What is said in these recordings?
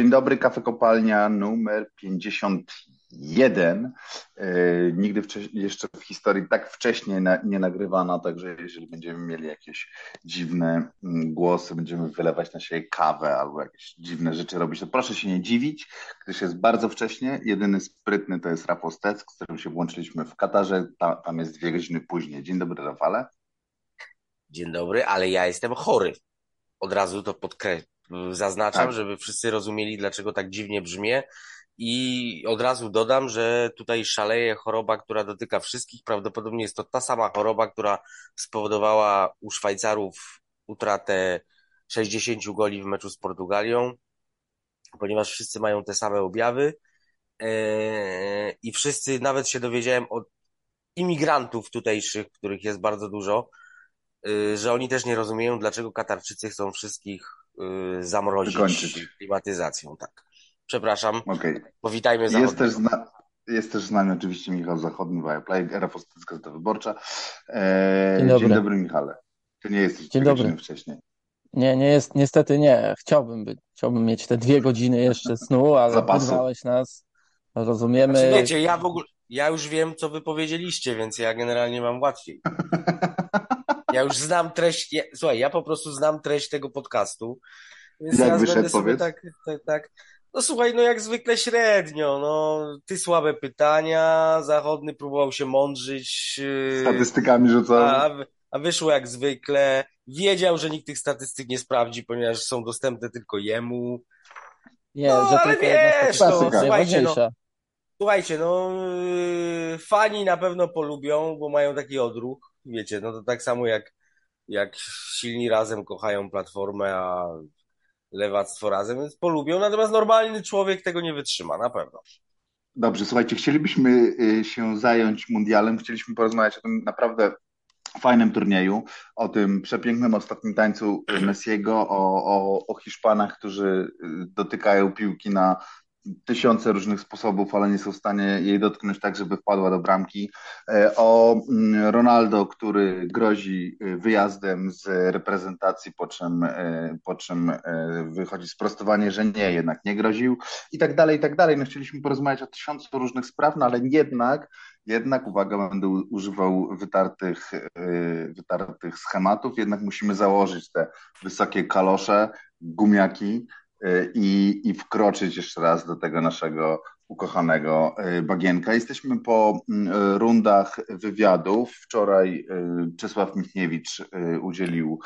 Dzień dobry, kafe kopalnia numer 51. E, nigdy jeszcze w historii tak wcześnie nie nagrywana, także jeżeli będziemy mieli jakieś dziwne mm, głosy, będziemy wylewać na siebie kawę albo jakieś dziwne rzeczy robić, to proszę się nie dziwić, gdyż jest bardzo wcześnie. Jedyny sprytny to jest Rafał Stec, z którym się włączyliśmy w Katarze, Ta, tam jest dwie godziny później. Dzień dobry, Rafale. Dzień dobry, ale ja jestem chory. Od razu to podkreślam zaznaczam, tak. żeby wszyscy rozumieli, dlaczego tak dziwnie brzmię. I od razu dodam, że tutaj szaleje choroba, która dotyka wszystkich. Prawdopodobnie jest to ta sama choroba, która spowodowała u Szwajcarów utratę 60 goli w meczu z Portugalią, ponieważ wszyscy mają te same objawy. Eee, I wszyscy, nawet się dowiedziałem od imigrantów tutejszych, których jest bardzo dużo, y, że oni też nie rozumieją, dlaczego Katarczycy chcą wszystkich zamrozić Wykończyć. klimatyzacją, tak. Przepraszam. Okay. Powitajmy Jest też, zna, jest też z nami oczywiście Michał Zachodni, Viaplay, Era Postycka Gazeta Wyborcza. Eee, dzień, dobry. dzień dobry, Michale. Ty nie jesteś dzień dobry. wcześniej. Nie, nie jest, niestety nie. Chciałbym być, chciałbym mieć te dwie godziny jeszcze snu, ale wyrwałeś nas. Rozumiemy. Znaczy, wiecie, ja w ogóle, ja już wiem, co wy powiedzieliście, więc ja generalnie mam łatwiej. Ja już znam treść, ja, słuchaj, ja po prostu znam treść tego podcastu. Więc jak wyszedł, powiedz? Tak, tak, tak. No słuchaj, no jak zwykle średnio, no ty słabe pytania, Zachodny próbował się mądrzyć. Yy, Statystykami rzucał. A, a wyszło jak zwykle. Wiedział, że nikt tych statystyk nie sprawdzi, ponieważ są dostępne tylko jemu. Nie, no, że ale wiesz, no, słuchajcie, no, słuchajcie, no yy, fani na pewno polubią, bo mają taki odruch wiecie, no to tak samo jak, jak silni razem kochają platformę, a lewactwo razem, więc polubią, natomiast normalny człowiek tego nie wytrzyma, na pewno. Dobrze, słuchajcie, chcielibyśmy y, się zająć mundialem, chcieliśmy porozmawiać o tym naprawdę fajnym turnieju, o tym przepięknym ostatnim tańcu Messiego, o, o, o Hiszpanach, którzy y, dotykają piłki na tysiące różnych sposobów, ale nie są w stanie jej dotknąć tak, żeby wpadła do bramki. E, o mm, Ronaldo, który grozi e, wyjazdem z reprezentacji, po czym, e, po czym wychodzi sprostowanie, że nie, jednak nie groził i tak dalej, i tak dalej. No chcieliśmy porozmawiać o tysiącu różnych spraw, no ale jednak jednak, uwaga, będę używał wytartych, wytartych schematów, jednak musimy założyć te wysokie kalosze, gumiaki, i, i wkroczyć jeszcze raz do tego naszego ukochanego y, Bagienka. Jesteśmy po mm, rundach wywiadów. Wczoraj y, Czesław Michniewicz y, udzielił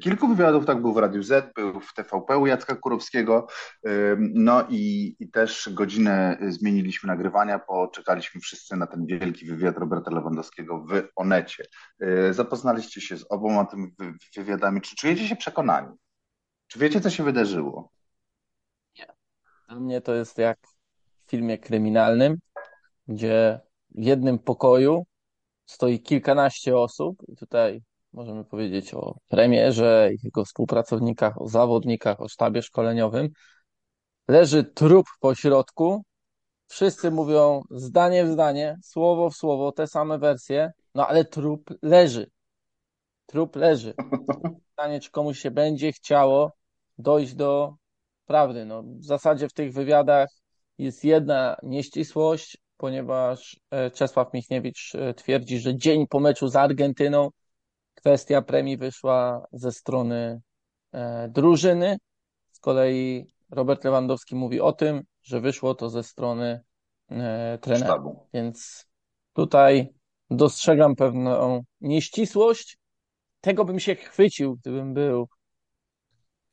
kilku wywiadów, tak był w Radiu Z, był w TVP u Jacka Kurowskiego, no i, i też godzinę zmieniliśmy nagrywania, poczekaliśmy wszyscy na ten wielki wywiad Roberta Lewandowskiego w Onecie. Zapoznaliście się z oboma tymi wywiadami. Czy czujecie się przekonani? Czy wiecie, co się wydarzyło? Dla mnie to jest jak w filmie kryminalnym, gdzie w jednym pokoju stoi kilkanaście osób i tutaj możemy powiedzieć o premierze, jego współpracownikach, o zawodnikach, o sztabie szkoleniowym. Leży trup po środku, wszyscy mówią zdanie w zdanie, słowo w słowo, te same wersje, no ale trup leży. Trup leży. Pytanie, czy komuś się będzie chciało dojść do prawdy. No, w zasadzie w tych wywiadach jest jedna nieścisłość, ponieważ e, Czesław Michniewicz e, twierdzi, że dzień po meczu z Argentyną kwestia premii wyszła ze strony e, drużyny. Z kolei Robert Lewandowski mówi o tym, że wyszło to ze strony trenera. Sztabu. Więc tutaj dostrzegam pewną nieścisłość. Tego bym się chwycił, gdybym był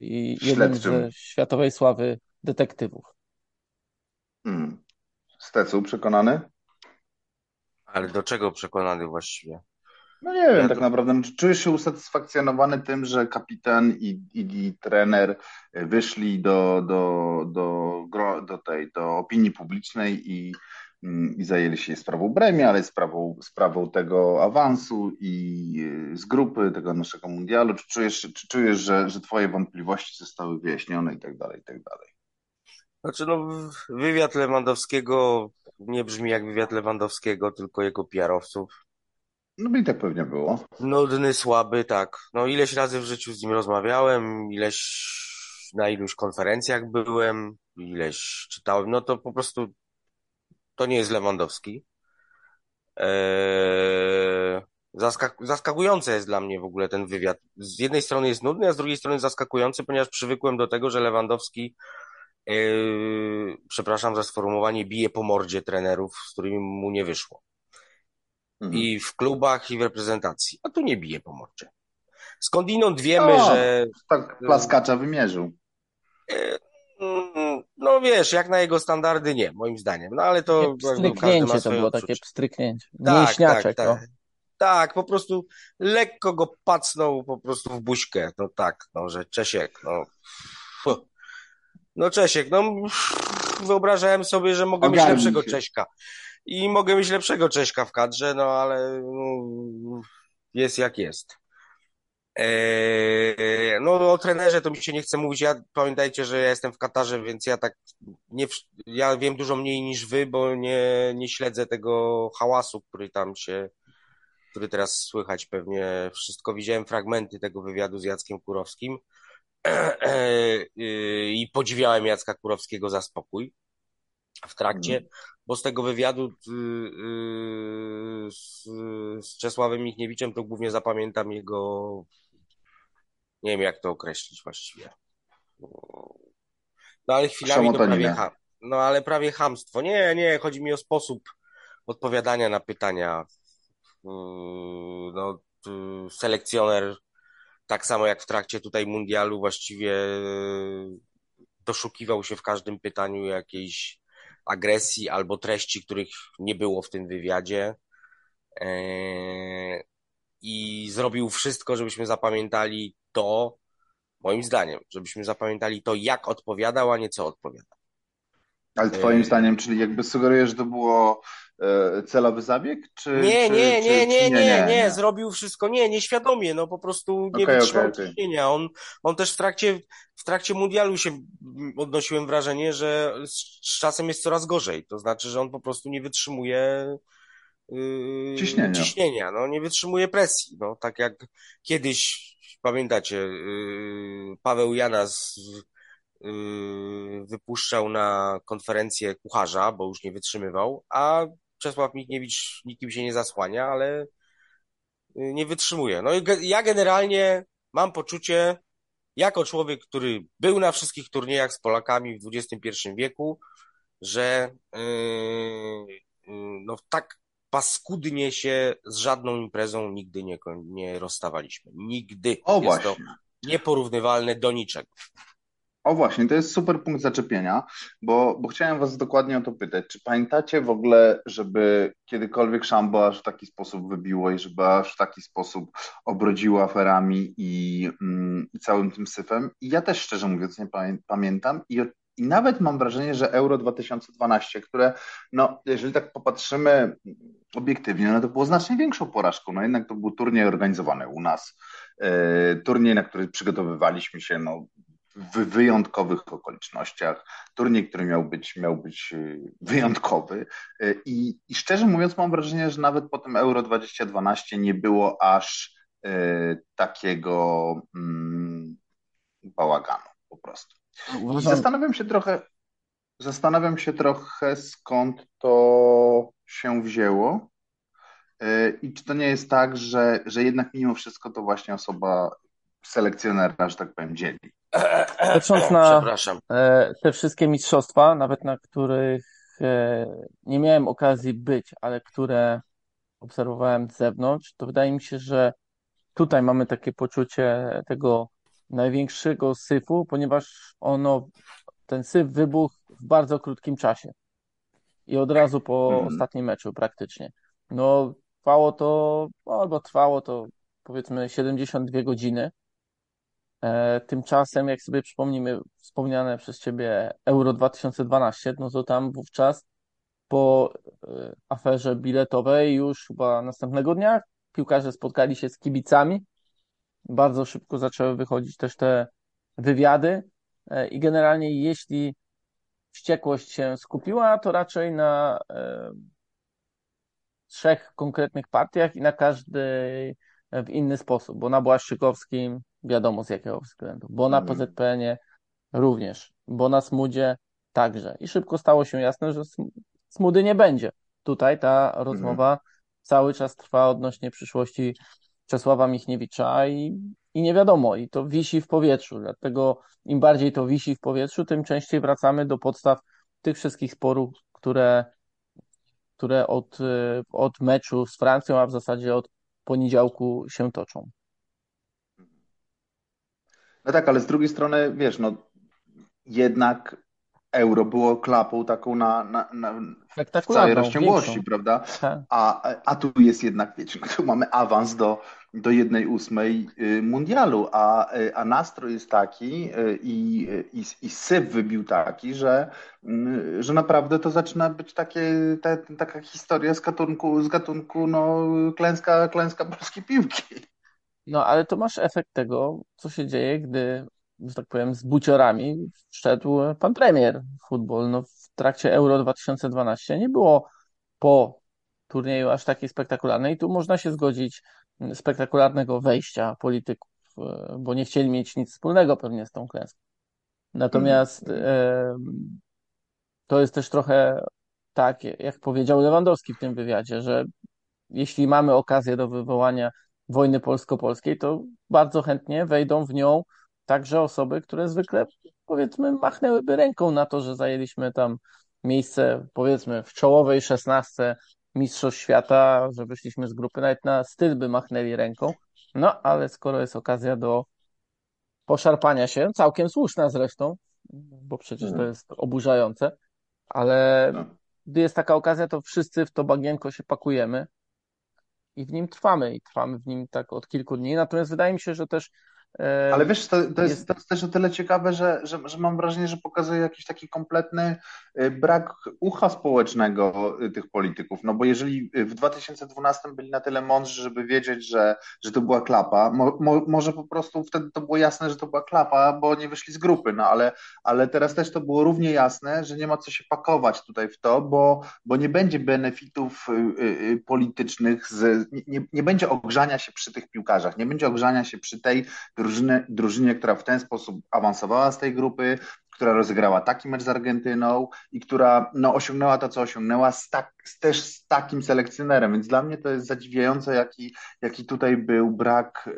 i jeden ze światowej sławy detektywów. Hmm. Stecu, przekonany? Ale do czego przekonany właściwie? No nie wiem, ja tak to... naprawdę. Czy czujesz się usatysfakcjonowany tym, że kapitan i, i, i trener wyszli do, do, do, do, tej, do opinii publicznej i i zajęli się sprawą Bremia, ale sprawą, sprawą tego awansu i y, z grupy tego naszego mundialu. Czy czujesz, czy czujesz że, że twoje wątpliwości zostały wyjaśnione i tak dalej, i tak dalej? Znaczy, no, wywiad Lewandowskiego nie brzmi jak wywiad Lewandowskiego, tylko jego PR-owców. No i tak pewnie było. Nudny, słaby, tak. No ileś razy w życiu z nim rozmawiałem, ileś na iluś konferencjach byłem, ileś czytałem, no to po prostu to nie jest Lewandowski. Eee, zaskak zaskakujące jest dla mnie w ogóle ten wywiad. Z jednej strony jest nudny, a z drugiej strony zaskakujący, ponieważ przywykłem do tego, że Lewandowski, eee, przepraszam za sformułowanie, bije po mordzie trenerów, z którymi mu nie wyszło. Mhm. I w klubach, i w reprezentacji. A tu nie bije po mordzie. Skądinąd wiemy, no, że. Tak, plaskacza wymierzył. Eee, no wiesz, jak na jego standardy nie, moim zdaniem. No ale to. Pstryknięcie to było takie pstryknięcie. Tak, tak, tak. Tak, po prostu lekko go pacnął po prostu w buźkę. No tak, no, że Czesiek, no. No Czesiek, no wyobrażałem sobie, że mogę Ogarnij mieć lepszego się. Cześka. I mogę mieć lepszego Cześka w kadrze, no ale no, jest jak jest. Eee, no o trenerze to mi się nie chce mówić. Ja pamiętajcie, że ja jestem w Katarze, więc ja tak nie, ja wiem dużo mniej niż wy, bo nie, nie śledzę tego hałasu, który tam się, który teraz słychać pewnie. Wszystko widziałem fragmenty tego wywiadu z Jackiem Kurowskim eee, i podziwiałem Jacka Kurowskiego za spokój w trakcie, mm. bo z tego wywiadu y, y, z, z Czesławem Michniewiczem to głównie zapamiętam jego nie wiem jak to określić właściwie. No ale chwilami to prawie ham, no ale prawie hamstwo. Nie, nie, chodzi mi o sposób odpowiadania na pytania. Yy, no, selekcjoner, tak samo jak w trakcie tutaj mundialu, właściwie yy, doszukiwał się w każdym pytaniu jakiejś agresji albo treści, których nie było w tym wywiadzie. Yy, I zrobił wszystko, żebyśmy zapamiętali to, moim zdaniem, żebyśmy zapamiętali to, jak odpowiadał, a nie co odpowiadał. Ale twoim e, zdaniem, czyli jakby sugerujesz, że to było e, celowy zabieg? Czy, nie, czy, nie, czy, nie, nie, nie, nie, nie, zrobił wszystko, nie, nieświadomie, no po prostu nie okay, wytrzymał okay, ciśnienia. On, on też w trakcie, w trakcie mundialu się odnosiłem wrażenie, że z czasem jest coraz gorzej. To znaczy, że on po prostu nie wytrzymuje yy, ciśnienia. ciśnienia, no nie wytrzymuje presji. No tak jak kiedyś pamiętacie, yy, Paweł Janas yy, wypuszczał na konferencję kucharza, bo już nie wytrzymywał, a Czesław Michniewicz nikim się nie zasłania, ale yy, nie wytrzymuje. No i ja generalnie mam poczucie, jako człowiek, który był na wszystkich turniejach z Polakami w XXI wieku, że no tak paskudnie się z żadną imprezą nigdy nie, nie rozstawaliśmy. Nigdy. O jest właśnie. To nieporównywalne do niczego. O właśnie, to jest super punkt zaczepienia, bo, bo chciałem Was dokładnie o to pytać. Czy pamiętacie w ogóle, żeby kiedykolwiek Szambo aż w taki sposób wybiło i żeby aż w taki sposób obrodziło aferami i, mm, i całym tym syfem? I ja też szczerze mówiąc nie pamiętam i i nawet mam wrażenie, że Euro 2012, które, no, jeżeli tak popatrzymy obiektywnie, no to było znacznie większą porażką. No jednak to był turniej organizowany u nas. E, turniej, na który przygotowywaliśmy się no, w wyjątkowych okolicznościach. Turniej, który miał być, miał być e, wyjątkowy. E, I, I szczerze mówiąc, mam wrażenie, że nawet po tym Euro 2012 nie było aż takiego mm, bałaganu po prostu. I zastanawiam się trochę, zastanawiam się trochę, skąd to się wzięło. Y, I czy to nie jest tak, że, że jednak mimo wszystko to właśnie osoba selekcjonera, że tak powiem, dzieli. Patrząc na e, te wszystkie mistrzostwa, nawet na których e, nie miałem okazji być, ale które obserwowałem z zewnątrz, to wydaje mi się, że tutaj mamy takie poczucie tego największego syfu, ponieważ ono, ten syf wybuchł w bardzo krótkim czasie. I od razu po mm. ostatnim meczu praktycznie. No, trwało to, albo trwało to powiedzmy 72 godziny. E, tymczasem, jak sobie przypomnimy wspomniane przez Ciebie Euro 2012, no to tam wówczas po e, aferze biletowej już chyba następnego dnia piłkarze spotkali się z kibicami. Bardzo szybko zaczęły wychodzić też te wywiady. E, i generalnie jeśli wściekłość się skupiła, to raczej na trzech konkretnych partiach i na każdej w inny sposób, bo na Błaszczykowskim wiadomo z jakiego względu, bo na mhm. PZPN-ie również, bo na Smudzie także. I szybko stało się jasne, że Smudy nie będzie. Tutaj ta rozmowa mhm. cały czas trwa odnośnie przyszłości Czesława Michniewicza i, i nie wiadomo, i to wisi w powietrzu. Dlatego im bardziej to wisi w powietrzu, tym częściej wracamy do podstaw tych wszystkich sporów, które, które od, od meczu z Francją, a w zasadzie od poniedziałku się toczą. No tak, ale z drugiej strony, wiesz, no jednak euro było klapą taką na, na, na w całej rozciągłości, większą. prawda? Tak. A, a tu jest jednak, wiecie, no tu mamy awans do, do jednej ósmej y, mundialu, a, y, a nastrój jest taki y, i, i, i syp wybił taki, że, że naprawdę to zaczyna być takie, te, taka historia z gatunku, z gatunku no, klęska, klęska polskiej piłki. No ale to masz efekt tego, co się dzieje, gdy że tak powiem, z buciorami wszedł pan premier w futbol. No, w trakcie Euro 2012 nie było po turnieju aż takiej spektakularnej. Tu można się zgodzić spektakularnego wejścia polityków, e, bo nie chcieli mieć nic wspólnego pewnie z tą klęską. Natomiast e, to jest też trochę tak, jak powiedział Lewandowski w tym wywiadzie, że jeśli mamy okazję do wywołania wojny polsko-polskiej, to bardzo chętnie wejdą w nią także osoby, które zwykle powiedzmy machnęłyby ręką na to, że zajęliśmy tam miejsce powiedzmy w czołowej szesnastce Mistrzostw Świata, że wyszliśmy z grupy, nawet na styl by machnęli ręką. No, ale skoro jest okazja do poszarpania się, całkiem słuszna zresztą, bo przecież to mhm. jest oburzające, ale no. gdy jest taka okazja, to wszyscy w to bagienko się pakujemy i w nim trwamy i trwamy w nim tak od kilku dni. Natomiast wydaje mi się, że też ale wiesz, to, to, jest, to jest też o tyle ciekawe, że, że, że mam wrażenie, że pokazuje jakiś taki kompletny y, brak ucha społecznego y, tych polityków. No bo jeżeli w 2012 byli na tyle mądrzy, żeby wiedzieć, że, że to była klapa, mo, mo, może po prostu wtedy to było jasne, że to była klapa, bo nie wyszli z grupy, no ale, ale teraz też to było równie jasne, że nie ma co się pakować tutaj w to, bo, bo nie będzie benefitów y, politycznych, z, nie, nie będzie ogrzania się przy tych piłkarzach, nie będzie ogrzania się przy tej drużynie, drużynie, która w ten sposób awansowała z tej grupy, która rozegrała taki mecz z Argentyną i która no, osiągnęła to, co osiągnęła z tak, z, też z takim selekcjonerem. Więc dla mnie to jest zadziwiające, jaki, jaki tutaj był brak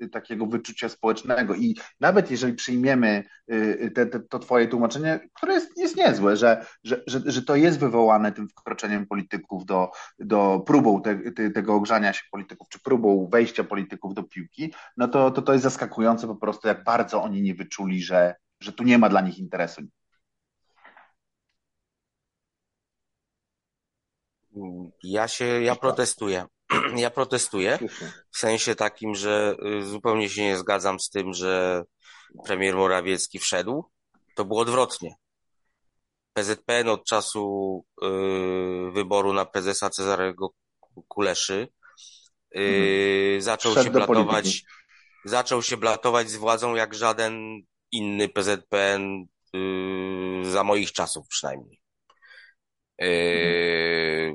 y, takiego wyczucia społecznego. I nawet jeżeli przyjmiemy y, te, te, to Twoje tłumaczenie, które jest, jest niezłe, że, że, że, że to jest wywołane tym wkroczeniem polityków do, do próbą te, te, tego ogrzania się polityków, czy próbą wejścia polityków do piłki, no to, to to jest zaskakujące po prostu, jak bardzo oni nie wyczuli, że że tu nie ma dla nich interesu. Ja się, ja protestuję. Ja protestuję w sensie takim, że y, zupełnie się nie zgadzam z tym, że premier Morawiecki wszedł. To było odwrotnie. PZPN od czasu y, wyboru na prezesa Cezarego Kuleszy y, mhm. zaczął Wszedł się blatować zaczął się blatować z władzą jak żaden inny PZPN yy, za moich czasów przynajmniej. Yy,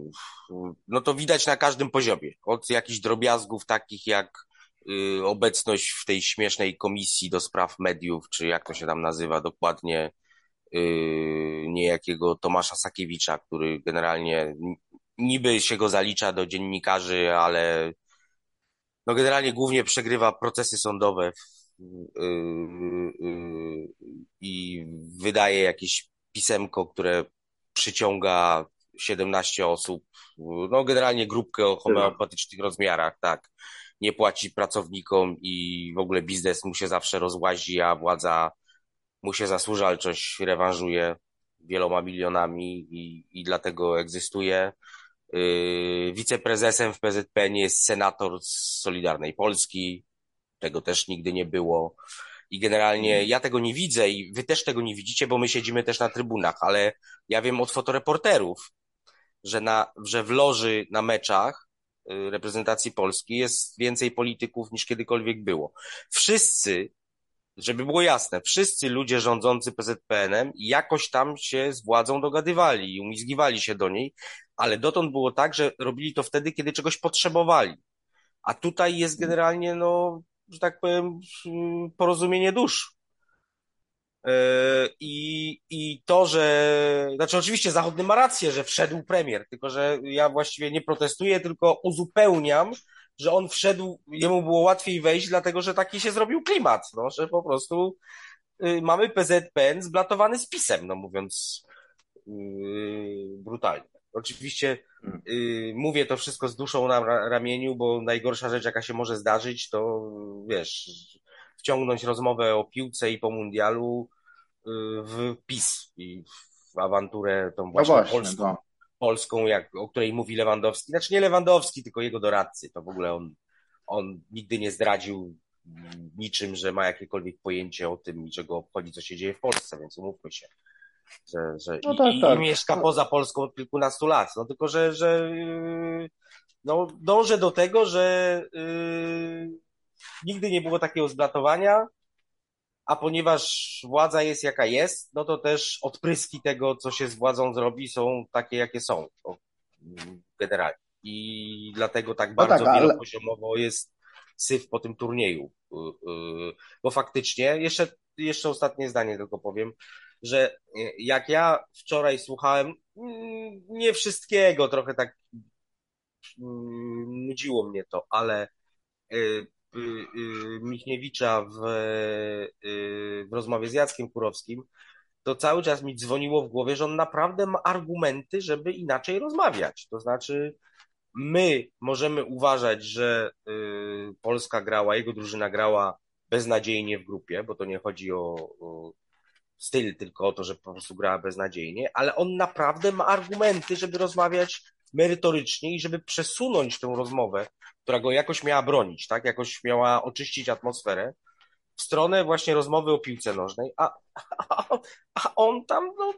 no to widać na każdym poziomie. Od jakichś drobiazgów takich jak yy, obecność w tej śmiesznej komisji do spraw mediów, czy jak to się tam nazywa dokładnie, yy, niejakiego Tomasza Sakiewicza, który generalnie niby się go zalicza do dziennikarzy, ale no generalnie głównie przegrywa procesy sądowe i wydaje jakieś pisemko, które przyciąga 17 osób, no generalnie grupkę o homeopatycznych rozmiarach, tak. Nie płaci pracownikom i w ogóle biznes mu się zawsze rozłazi, a władza mu się zasłużalczość rewanżuje wieloma milionami i, i dlatego egzystuje. Yy, wiceprezesem w PZPN jest senator z Solidarnej Polski, tego też nigdy nie było. I generalnie mhm. ja tego nie widzę i wy też tego nie widzicie, bo my siedzimy też na trybunach, ale ja wiem od fotoreporterów, że, na, że w loży na meczach y, reprezentacji Polski jest więcej polityków niż kiedykolwiek było. Wszyscy, żeby było jasne, wszyscy ludzie rządzący PZPN-em jakoś tam się z władzą dogadywali i umizgiwali się do niej, ale dotąd było tak, że robili to wtedy, kiedy czegoś potrzebowali. A tutaj jest generalnie, no, że tak powiem, porozumienie dusz. I, I to, że. Znaczy, oczywiście Zachodny ma rację, że wszedł premier, tylko że ja właściwie nie protestuję, tylko uzupełniam, że on wszedł, jemu było łatwiej wejść, dlatego że taki się zrobił klimat, no, że po prostu y, mamy PZPN zblatowany z pisem, no mówiąc yy, brutalnie. Oczywiście yy, mówię to wszystko z duszą na ramieniu, bo najgorsza rzecz, jaka się może zdarzyć, to wiesz, wciągnąć rozmowę o piłce i po mundialu yy, w PiS i w awanturę tą właśnie, no właśnie polską. No. Polską, jak, o której mówi Lewandowski. Znaczy nie Lewandowski, tylko jego doradcy. To w ogóle on, on nigdy nie zdradził niczym, że ma jakiekolwiek pojęcie o tym, czego obchodzi, co się dzieje w Polsce, więc umówmy się. Że, że no tak, i, tak. i mieszka poza Polską od kilkunastu lat. No tylko, że, że yy, no, dążę do tego, że yy, nigdy nie było takiego zblatowania, a ponieważ władza jest jaka jest, no to też odpryski tego, co się z władzą zrobi, są takie, jakie są. Generalnie. I dlatego tak bardzo no tak, ale... wielopoziomowo jest syf po tym turnieju. Y, y, bo faktycznie, jeszcze, jeszcze ostatnie zdanie tylko powiem, że jak ja wczoraj słuchałem, mm, nie wszystkiego, trochę tak mm, nudziło mnie to, ale y, Y, y, Michniewicza w, y, w rozmowie z Jackiem Kurowskim, to cały czas mi dzwoniło w głowie, że on naprawdę ma argumenty, żeby inaczej rozmawiać. To znaczy, my możemy uważać, że Polska grała, jego drużyna grała beznadziejnie w grupie, bo to nie chodzi o, o styl, tylko o to, że po prostu grała beznadziejnie, ale on naprawdę ma argumenty, żeby rozmawiać merytorycznie i żeby przesunąć tę rozmowę, która go jakoś miała bronić, tak? Jakoś miała oczyścić atmosferę w stronę właśnie rozmowy o piłce nożnej, a, a, a on tam no,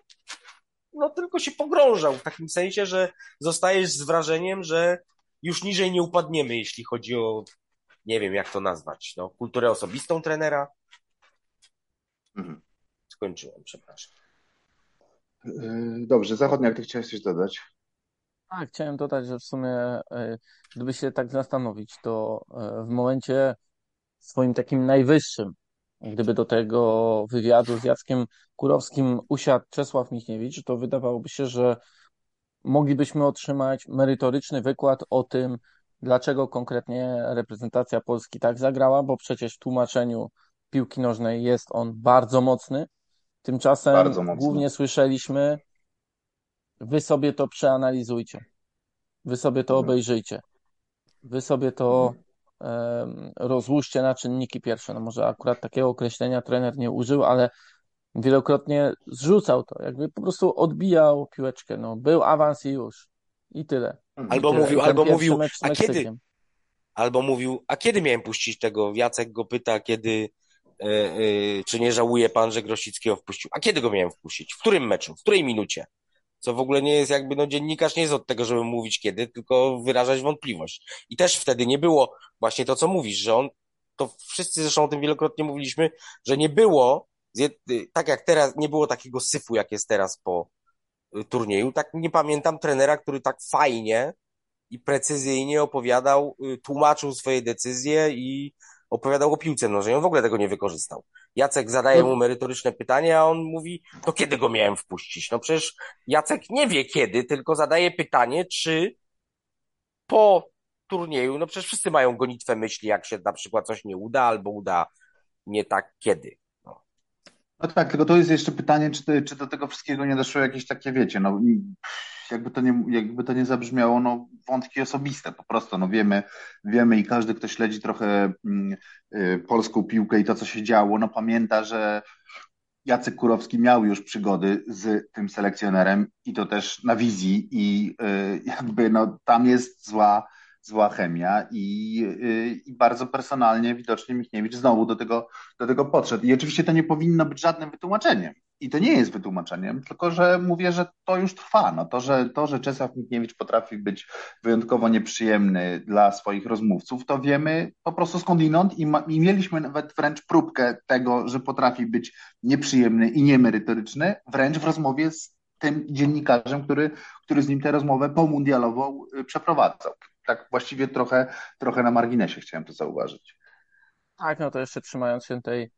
no tylko się pogrążał w takim sensie, że zostajesz z wrażeniem, że już niżej nie upadniemy, jeśli chodzi o, nie wiem jak to nazwać, no, kulturę osobistą trenera. Mhm. Skończyłem, przepraszam. Yy, dobrze, Zachodnia, jak ty chciałeś coś dodać? Tak, chciałem dodać, że w sumie, e, gdyby się tak zastanowić, to e, w momencie swoim takim najwyższym, gdyby do tego wywiadu z Jackiem Kurowskim usiadł Czesław Michniewicz, to wydawałoby się, że moglibyśmy otrzymać merytoryczny wykład o tym, dlaczego konkretnie reprezentacja Polski tak zagrała, bo przecież w tłumaczeniu piłki nożnej jest on bardzo mocny. Tymczasem głównie słyszeliśmy Wy sobie to przeanalizujcie. Wy sobie to mhm. obejrzyjcie. Wy sobie to um, rozłóżcie na czynniki pierwsze. No może akurat takiego określenia trener nie użył, ale wielokrotnie zrzucał to, jakby po prostu odbijał piłeczkę. No, był awans i już. I tyle. Albo tyle. mówił, albo mówił, a kiedy? Albo mówił, a kiedy miałem puścić tego? Jacek go pyta, kiedy, czy nie żałuje pan, że Grosickiego wpuścił? A kiedy go miałem wpuścić? W którym meczu? W której minucie? co w ogóle nie jest jakby, no dziennikarz nie jest od tego, żeby mówić kiedy, tylko wyrażać wątpliwość. I też wtedy nie było właśnie to, co mówisz, że on, to wszyscy zresztą o tym wielokrotnie mówiliśmy, że nie było, tak jak teraz, nie było takiego syfu, jak jest teraz po y, turnieju, tak nie pamiętam trenera, który tak fajnie i precyzyjnie opowiadał, y, tłumaczył swoje decyzje i opowiadał o piłce nożnej. On w ogóle tego nie wykorzystał. Jacek zadaje mu merytoryczne pytanie, a on mówi, to kiedy go miałem wpuścić? No przecież Jacek nie wie kiedy, tylko zadaje pytanie, czy po turnieju, no przecież wszyscy mają gonitwę myśli, jak się na przykład coś nie uda, albo uda nie tak kiedy. No, no tak, tylko to jest jeszcze pytanie, czy, czy do tego wszystkiego nie doszło jakieś takie, wiecie, no jakby to nie, jakby to nie zabrzmiało, no wątki osobiste po prostu, no wiemy, wiemy i każdy, kto śledzi trochę mm, y, polską piłkę i to, co się działo, no pamięta, że Jacek Kurowski miał już przygody z tym selekcjonerem i to też na wizji i y, jakby no tam jest zła, zła chemia i, y, bardzo personalnie widocznie Michniewicz znowu do tego, do tego podszedł. I oczywiście to nie powinno być żadnym wytłumaczeniem i to nie jest wytłumaczeniem, tylko że mówię, że to już trwa. No to, że, to, że Czesław Michniewicz potrafi być wyjątkowo nieprzyjemny dla swoich rozmówców, to wiemy po prostu skądinąd i, ma, i mieliśmy nawet wręcz próbkę tego, że potrafi być nieprzyjemny i niemerytoryczny, wręcz w rozmowie z tym dziennikarzem, który, który z nim tę rozmowę pomundialową y, przeprowadzał. Tak właściwie trochę, trochę na marginesie chciałem to zauważyć. Tak, no to jeszcze trzymając się tej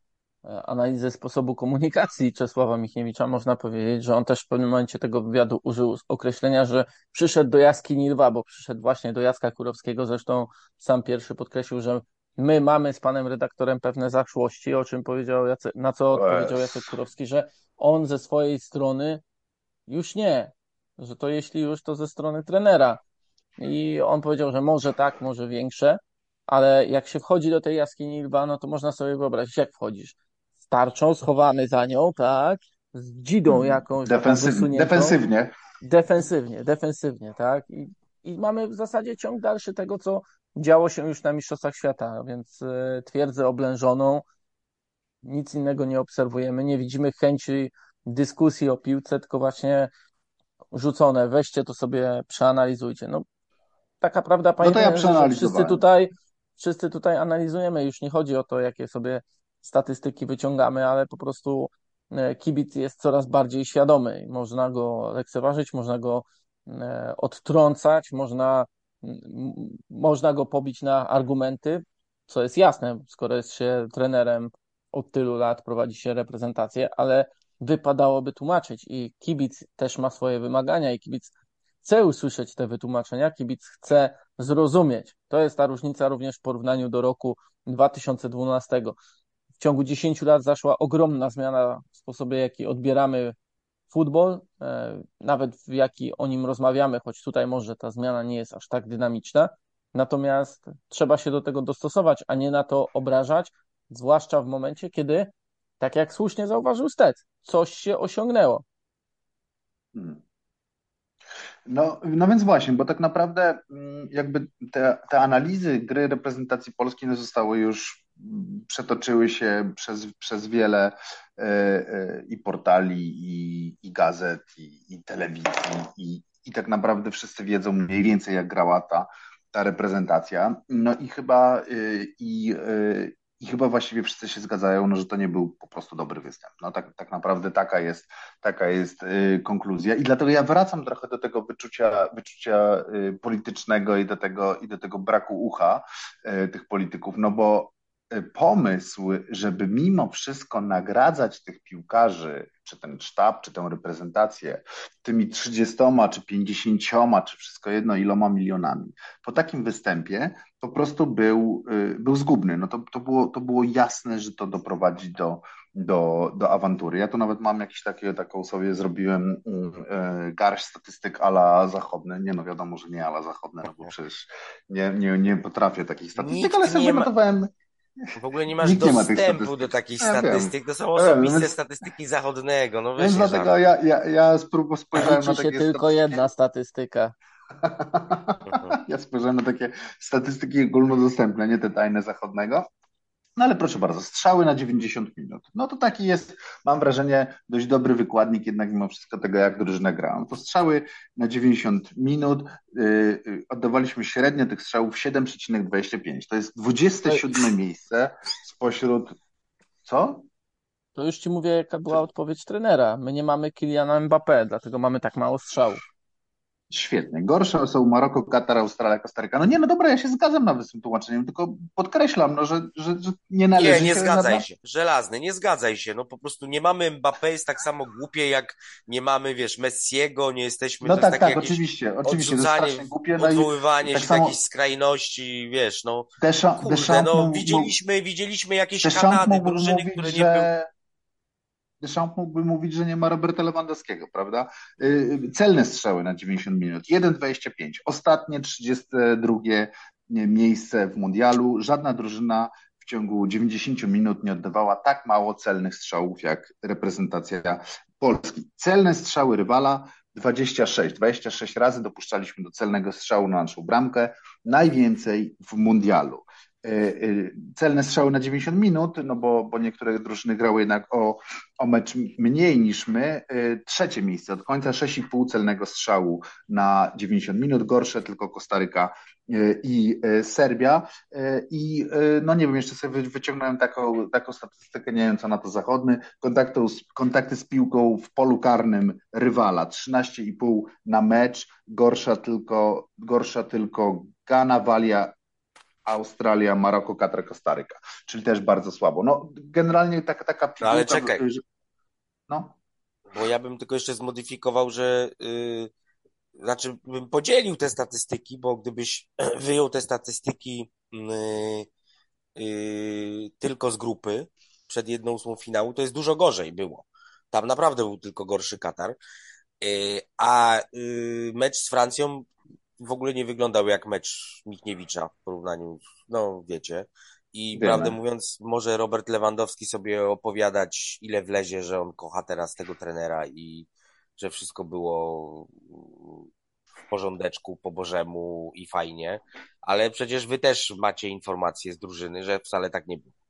analizę sposobu komunikacji Czesława Michniewicza, można powiedzieć, że on też w pewnym momencie tego wywiadu użył określenia, że przyszedł do jaskini lwa, bo przyszedł właśnie do Jacka Kurowskiego, zresztą sam pierwszy podkreślił, że my mamy z panem redaktorem pewne zaszłości, o czym powiedział Jacek, na co odpowiedział Jacek Kurowski, że on ze swojej strony już nie, że to jeśli już, to ze strony trenera. I on powiedział, że może tak, może większe, ale jak się wchodzi do tej jaskini lwa, no to można sobie wyobrazić, jak wchodzisz. Tarczą, schowany za nią, tak, z dzidą Mhm. jakąś Defensyw, defensywnie. Defensywnie, defensywnie, tak. I, I mamy w zasadzie ciąg dalszy tego, co działo się już na Mistrzostwach Świata, więc y, twierdzę oblężoną, nic innego nie obserwujemy, nie widzimy chęci dyskusji o piłce, tylko właśnie rzucone, weźcie to sobie, przeanalizujcie. No, taka prawda, panie No to ja wszyscy tutaj, wszyscy tutaj analizujemy, już nie chodzi o to, jakie sobie statystyki wyciągamy, ale po prostu e, kibic jest coraz bardziej świadomy można go lekceważyć, można go e, odtrącać, można, można go pobić na argumenty, co jest jasne, skoro jest się trenerem od tylu lat, prowadzi się reprezentację, ale wypadałoby tłumaczyć i kibic też ma swoje wymagania i kibic chce usłyszeć te wytłumaczenia, kibic chce zrozumieć. To jest ta różnica również w porównaniu do roku 2012. W ciągu 10 lat zaszła ogromna zmiana w sposobie, jaki odbieramy futbol, e, nawet w jaki o nim rozmawiamy, choć tutaj może ta zmiana nie jest aż tak dynamiczna. Natomiast trzeba się do tego dostosować, a nie na to obrażać, zwłaszcza w momencie, kiedy, tak jak słusznie zauważył Stec, coś się osiągnęło. Hmm. No, no więc właśnie, bo tak naprawdę mm, jakby te, te analizy gry reprezentacji polskiej no zostały już, przetoczyły się przez, przez wiele e, e, i portali, i, i gazet, i, i telewizji, i, i tak naprawdę wszyscy wiedzą mniej więcej jak grała ta, ta reprezentacja. No i chyba, y, i, i chyba właściwie wszyscy się zgadzają, no, że to nie był po prostu dobry występ. No tak, tak naprawdę taka jest, taka jest konkluzja. I dlatego ja wracam trochę do tego wyczucia, wyczucia politycznego i do tego, i do tego braku ucha tych polityków, no bo pomysł, żeby mimo wszystko nagradzać tych piłkarzy, czy ten sztab, czy tę reprezentację tymi 30 czy 50, czy wszystko jedno, iloma milionami, po takim występie po prostu był, y, był zgubny. No to, to, było, to było jasne, że to doprowadzi do, do, do awantury. Ja tu nawet mam jakieś takie, taką sobie zrobiłem y, garść statystyk ala zachodne. Nie no, wiadomo, że nie ala zachodne, no bo przecież nie, nie, nie potrafię takich statystyk, Nikt ale sobie ma- notowałem. W ogóle nie masz Nikt nie dostępu statystyk. do takich Ja wiem. statystyk. To są Ja osobiste więc- statystyki zachodnego. No nie dlatego ja, ja, ja spojrzałem na Liczy się takie tylko jedna statystyka. Ja spojrzałem na takie statystyki ogólnodostępne, nie te tajne zachodnego. No ale proszę bardzo, strzały na 90 minut. No to taki jest, mam wrażenie, dość dobry wykładnik jednak mimo wszystko tego, jak drużyna gra. No to strzały na 90 minut, yy, oddawaliśmy średnio tych strzałów 7,25. To jest 27 miejsce spośród... Co? To już ci mówię, jaka była odpowiedź trenera. My nie mamy Kyliana Mbappé, dlatego mamy tak mało strzałów. Świetnie. Gorsze są Maroko, Katar, Australia, Kostaryka. No nie, no dobra, ja się zgadzam nawet z tym tłumaczeniem, tylko podkreślam, no, że, że, że nie należy Nie, nie się zgadzaj na... się. Żelazny, nie zgadzaj się. No po prostu nie mamy Mbappé, jest tak samo głupie jak nie mamy, wiesz, Messiego, nie jesteśmy, No tak, tak, jakieś oczywiście, oczywiście, to głupie, no odwoływanie tak się samo- do jakichś skrajności, wiesz, no Deschamps, kurde, no mógł- widzieliśmy, widzieliśmy jakieś Deschamps Kanady, drużyny, które nie były że Deschamps mógłby mówić, że nie ma Roberta Lewandowskiego, prawda? Yy, Celne strzały na 90 minut, 1,25. Ostatnie 32 miejsce w mundialu. Żadna drużyna w ciągu 90 minut nie oddawała tak mało celnych strzałów jak reprezentacja Polski. Celne strzały rywala 26. 26 razy dopuszczaliśmy do celnego strzału na naszą bramkę. Najwięcej w mundialu. Yy, yy, Celne strzały na 90 minut, no bo, bo niektóre drużyny grały jednak o, o mecz mniej niż my. Yy, Trzecie miejsce od końca 6,5 celnego strzału na 90 minut. Gorsze tylko Kostaryka i Serbia. I no nie wiem, jeszcze sobie wy- wyciągnąłem taką, taką statystykę, nie wiem co na to zachodny. Kontaktu kontakty z piłką w polu karnym rywala 13,5 na mecz. Gorsza tylko, gorsza tylko Ghana, Walia Australia, Maroko, Katar, Kostaryka, czyli też bardzo słabo. No, generalnie taka, taka No ale czekaj. że- No, Bo ja bym tylko jeszcze zmodyfikował, że yy, znaczy bym podzielił te statystyki, bo gdybyś wyjął te statystyki yy, yy, tylko z grupy przed jedną ósmą finału, to jest dużo gorzej było. Tam naprawdę był tylko gorszy Katar. Yy, a yy, mecz z Francją w ogóle nie wyglądał jak mecz Michniewicza w porównaniu, no wiecie. I Wiemy. prawdę mówiąc, może Robert Lewandowski sobie opowiadać, ile wlezie, że on kocha teraz tego trenera i że wszystko było w porządeczku, po bożemu i fajnie, ale przecież wy też macie informacje z drużyny, że wcale tak nie było.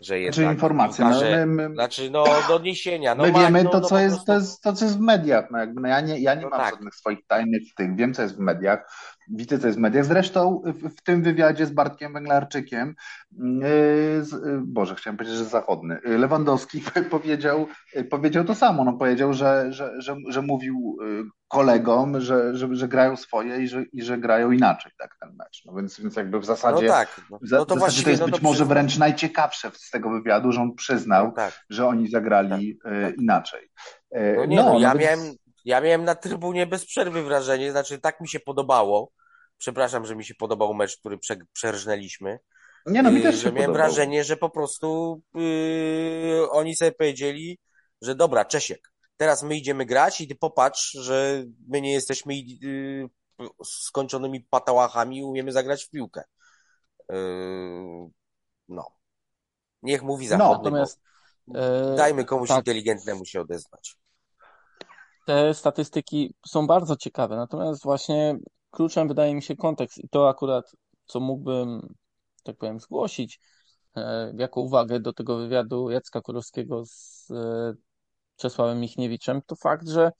Że jednak znaczy informacje, no, my, my, Znaczy, no, doniesienia. No, my ma- wiemy no, to, no, co jest, to jest, to, co jest w mediach. No, jakby, no ja nie, ja nie No mam tak. żadnych swoich tajnych tych, wiem, co jest w mediach, widzę, co jest w mediach. Zresztą w, w tym wywiadzie z Bartkiem Węglarczykiem, yy, z, yy, Boże, chciałem powiedzieć, że zachodny, yy, Lewandowski powiedział, powiedział to samo. No, powiedział, że, że, że, że mówił kolegom, że, że, że grają swoje i że, i że grają inaczej tak, ten mecz. No, więc, więc jakby w No zasadzie, tak. No, w, za, no w to zasadzie to jest no być to może wręcz najciekawsze z tego wywiadu, że on przyznał, No tak. że oni zagrali e, inaczej. E, No nie, no, ja więc- miałem, ja miałem na trybunie bez przerwy wrażenie, znaczy tak mi się podobało. Przepraszam, że mi się podobał mecz, który prze, przerżnęliśmy. Nie, no mi Yy, też że miałem podobał. wrażenie, że po prostu yy, oni sobie powiedzieli, że dobra, Czesiek, teraz my idziemy grać i ty popatrz, że my nie jesteśmy yy, skończonymi patałachami i umiemy zagrać w piłkę. Yy, no. Niech mówi No, zachodny, Natomiast bo e, dajmy komuś tak, inteligentnemu się odezwać. te statystyki są bardzo ciekawe, natomiast właśnie kluczem wydaje mi się kontekst i to akurat, co mógłbym, tak powiem, zgłosić e, jako uwagę do tego wywiadu Jacka Kurowskiego z e, Czesławem Michniewiczem, to fakt, że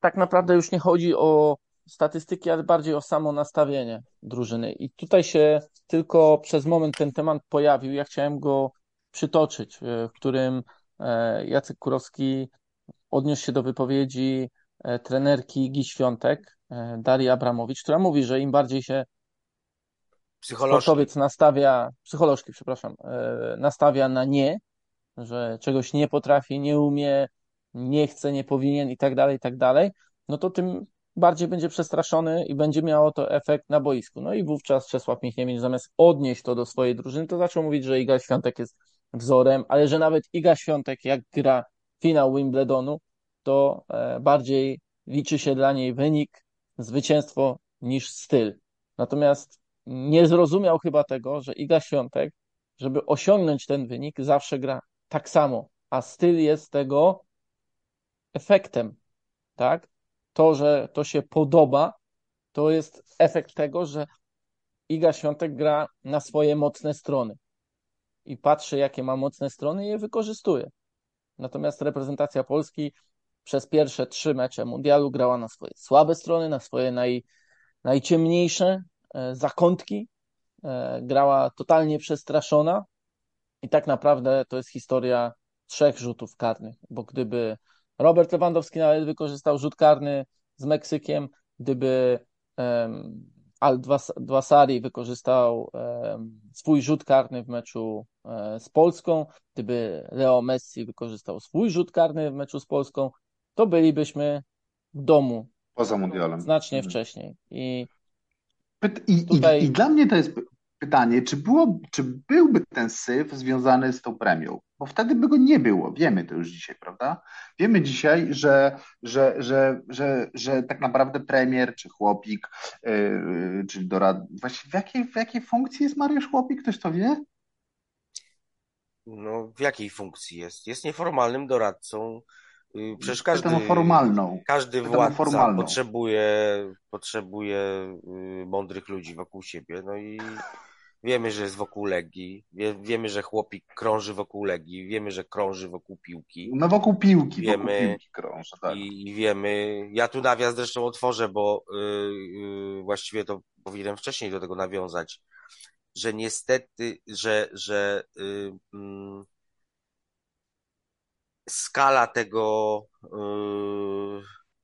tak naprawdę już nie chodzi o statystyki, ale bardziej o samo nastawienie drużyny. I tutaj się tylko przez moment ten temat pojawił. Ja chciałem go przytoczyć, e, w którym Jacek Kurowski odniósł się do wypowiedzi trenerki Igi Świątek, Darii Abramowicz, która mówi, że im bardziej się Psycholożki. sportowiec nastawia, psycholożki, przepraszam, e, nastawia na nie, że czegoś nie potrafi, nie umie, nie chce, nie powinien i tak dalej, i tak dalej, no to tym bardziej będzie przestraszony i będzie miało to efekt na boisku. No i wówczas Czesław Michniewicz zamiast odnieść to do swojej drużyny, to zaczął mówić, że Iga Świątek jest wzorem, ale że nawet Iga Świątek, jak gra finał Wimbledonu, to e, bardziej liczy się dla niej wynik, zwycięstwo niż styl. Natomiast nie zrozumiał chyba tego, że Iga Świątek, żeby osiągnąć ten wynik, zawsze gra tak samo, a styl jest tego efektem, tak? To, że to się podoba, to jest efekt tego, że Iga Świątek gra na swoje mocne strony i patrzy, jakie ma mocne strony i je wykorzystuje. Natomiast reprezentacja Polski przez pierwsze trzy mecze mundialu grała na swoje słabe strony, na swoje naj, najciemniejsze e, zakątki, e, grała totalnie przestraszona. I tak naprawdę to jest historia trzech rzutów karnych, bo gdyby Robert Lewandowski nawet wykorzystał rzut karny z Meksykiem, gdyby um, Al Dwasari wykorzystał um, swój rzut karny w meczu um, z Polską, gdyby Leo Messi wykorzystał swój rzut karny w meczu z Polską, to bylibyśmy w domu Poza mundialem. znacznie Mhm. wcześniej. I Pyt- I, Tutaj- i, I dla mnie to jest py- pytanie, czy, było, czy byłby ten syf związany z tą premią? Bo wtedy by go nie było. Wiemy to już dzisiaj, prawda? Wiemy dzisiaj, że, że, że, że, że tak naprawdę premier czy chłopik, yy, czyli dorad... Właściwie w jakiej, w jakiej funkcji jest Mariusz Chłopik? Ktoś to wie? No, w jakiej funkcji jest? Jest nieformalnym doradcą. Y, Przecież każdy, formalną. każdy władca formalną. potrzebuje, potrzebuje y, mądrych ludzi wokół siebie. No i wiemy, że jest wokół Legii. Wie, wiemy, że chłopik krąży wokół Legii. Wiemy, że krąży wokół piłki. No wokół piłki, wokół Wiemy- piłki krąży, tak. I, I wiemy, ja tu nawias zresztą otworzę, bo y, y, właściwie to powinienem wcześniej do tego nawiązać, że niestety, że, że y, mm, skala tego y,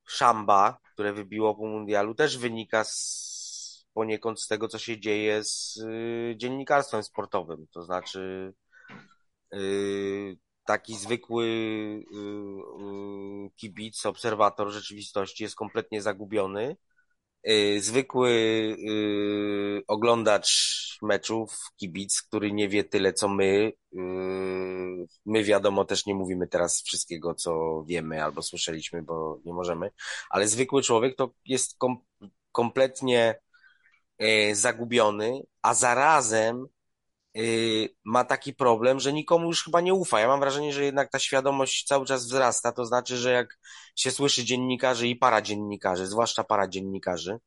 szamba, które wybiło po mundialu, też wynika z poniekąd z tego, co się dzieje z y, dziennikarstwem sportowym. To znaczy, y, taki zwykły kibic, obserwator rzeczywistości jest kompletnie zagubiony. Zwykły oglądacz meczów, kibic, który nie wie tyle, co my. My wiadomo, też nie mówimy teraz wszystkiego, co wiemy albo słyszeliśmy, bo nie możemy, ale zwykły człowiek to jest kom kompletnie e, zagubiony, a zarazem e, ma taki problem, że nikomu już chyba nie ufa. Ja mam wrażenie, że jednak ta świadomość cały czas wzrasta. To znaczy, że jak się słyszy dziennikarzy i paradziennikarzy, zwłaszcza paradziennikarzy,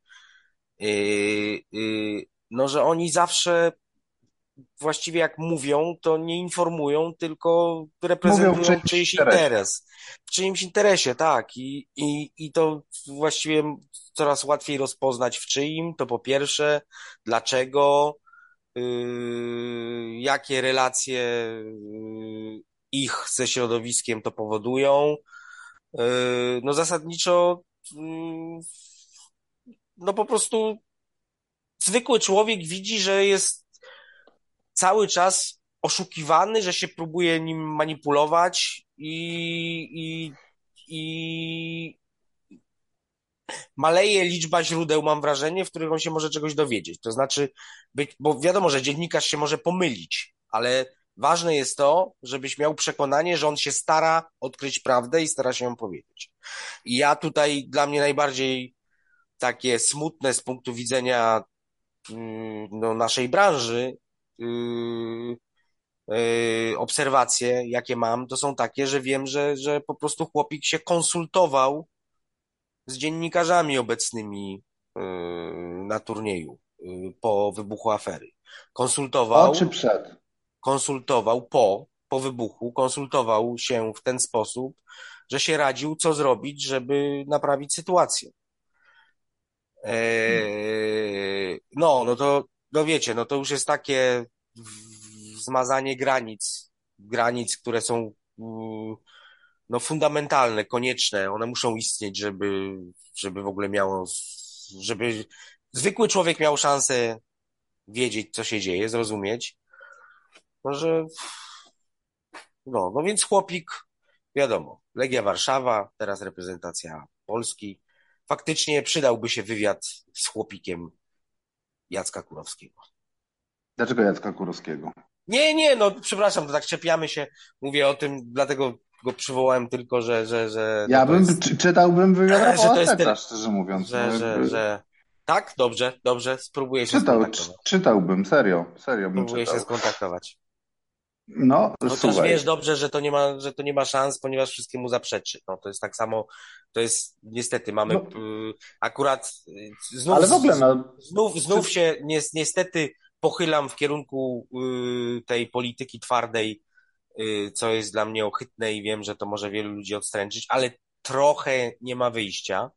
e, no, że oni zawsze właściwie jak mówią, to nie informują, tylko reprezentują czyjś interes. W czyimś interesie, tak. I, i, I to właściwie coraz łatwiej rozpoznać w czyim, to po pierwsze, dlaczego, yy, jakie relacje yy, ich ze środowiskiem to powodują. Yy, no zasadniczo, yy, no po prostu zwykły człowiek widzi, że jest cały czas oszukiwany, że się próbuje nim manipulować i, i, i maleje liczba źródeł, mam wrażenie, w których on się może czegoś dowiedzieć. To znaczy, być, bo wiadomo, że dziennikarz się może pomylić, ale ważne jest to, żebyś miał przekonanie, że on się stara odkryć prawdę i stara się ją powiedzieć. I ja tutaj dla mnie najbardziej takie smutne z punktu widzenia no, naszej branży yy, yy, obserwacje, jakie mam, to są takie, że wiem, że, że po prostu chłopik się konsultował z dziennikarzami obecnymi na turnieju po wybuchu afery. Konsultował. Po czy przed? Konsultował po, po wybuchu, konsultował się w ten sposób, że się radził, co zrobić, żeby naprawić sytuację. Eee, no, no to no wiecie, no to już jest takie zmazanie granic, granic, które są no fundamentalne, konieczne, one muszą istnieć, żeby, żeby w ogóle miało, żeby zwykły człowiek miał szansę wiedzieć, co się dzieje, zrozumieć. Może, no, no więc chłopik, wiadomo, Legia Warszawa, teraz reprezentacja Polski. Faktycznie przydałby się wywiad z chłopikiem Jacka Kurowskiego. Dlaczego Jacka Kurowskiego? Nie, nie, no przepraszam, to tak czepiamy się, mówię o tym, dlatego go przywołałem tylko, że... że, że ja bym, jest, czytałbym wywiad że to jest tyle, szczerze mówiąc. Że, no, że, że... Tak? Dobrze, dobrze, spróbuję się Czytał, skontaktować. Czytałbym, serio, serio bym Spróbuję czytał. się skontaktować. No, no też wiesz dobrze, że to nie ma, że to nie ma szans, ponieważ wszystkiemu zaprzeczy. No to jest tak samo, to jest niestety mamy no, y, akurat y, znów, ale w ogóle no, znów, znów się niestety pochylam w kierunku y, tej polityki twardej, co jest dla mnie ochytne i wiem, że to może wielu ludzi odstręczyć, ale trochę nie ma wyjścia.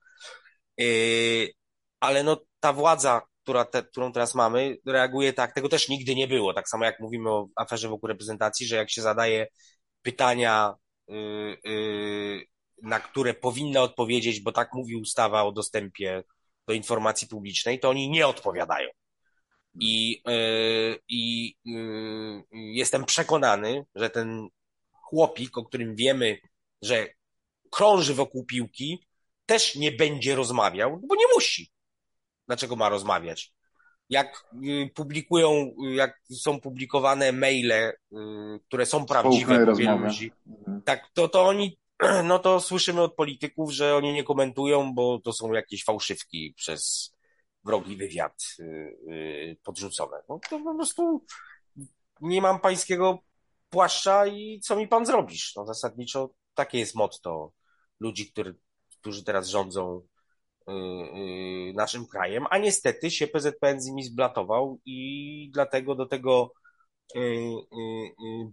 Ale no ta władza, która te, którą teraz mamy, reaguje tak. Tego też nigdy nie było. Tak samo jak mówimy o aferze wokół reprezentacji, że jak się zadaje pytania, yy, yy, na które powinna odpowiedzieć, bo tak mówi ustawa o dostępie do informacji publicznej, to oni nie odpowiadają. I, yy, yy, jestem przekonany, że ten chłopik, o którym wiemy, że krąży wokół piłki, też nie będzie rozmawiał, bo nie musi dlaczego ma rozmawiać? Jak y, publikują, y, jak są publikowane maile, y, które są prawdziwe wielu ludzi, mhm. tak, to, to oni, no to słyszymy od polityków, że oni nie komentują, bo to są jakieś fałszywki przez wrogi wywiad podrzucone. No to po prostu nie mam pańskiego płaszcza i co mi pan zrobisz? No zasadniczo takie jest motto ludzi, który, którzy teraz rządzą naszym krajem, a niestety się PZPN z nimi zblatował i dlatego do tego y,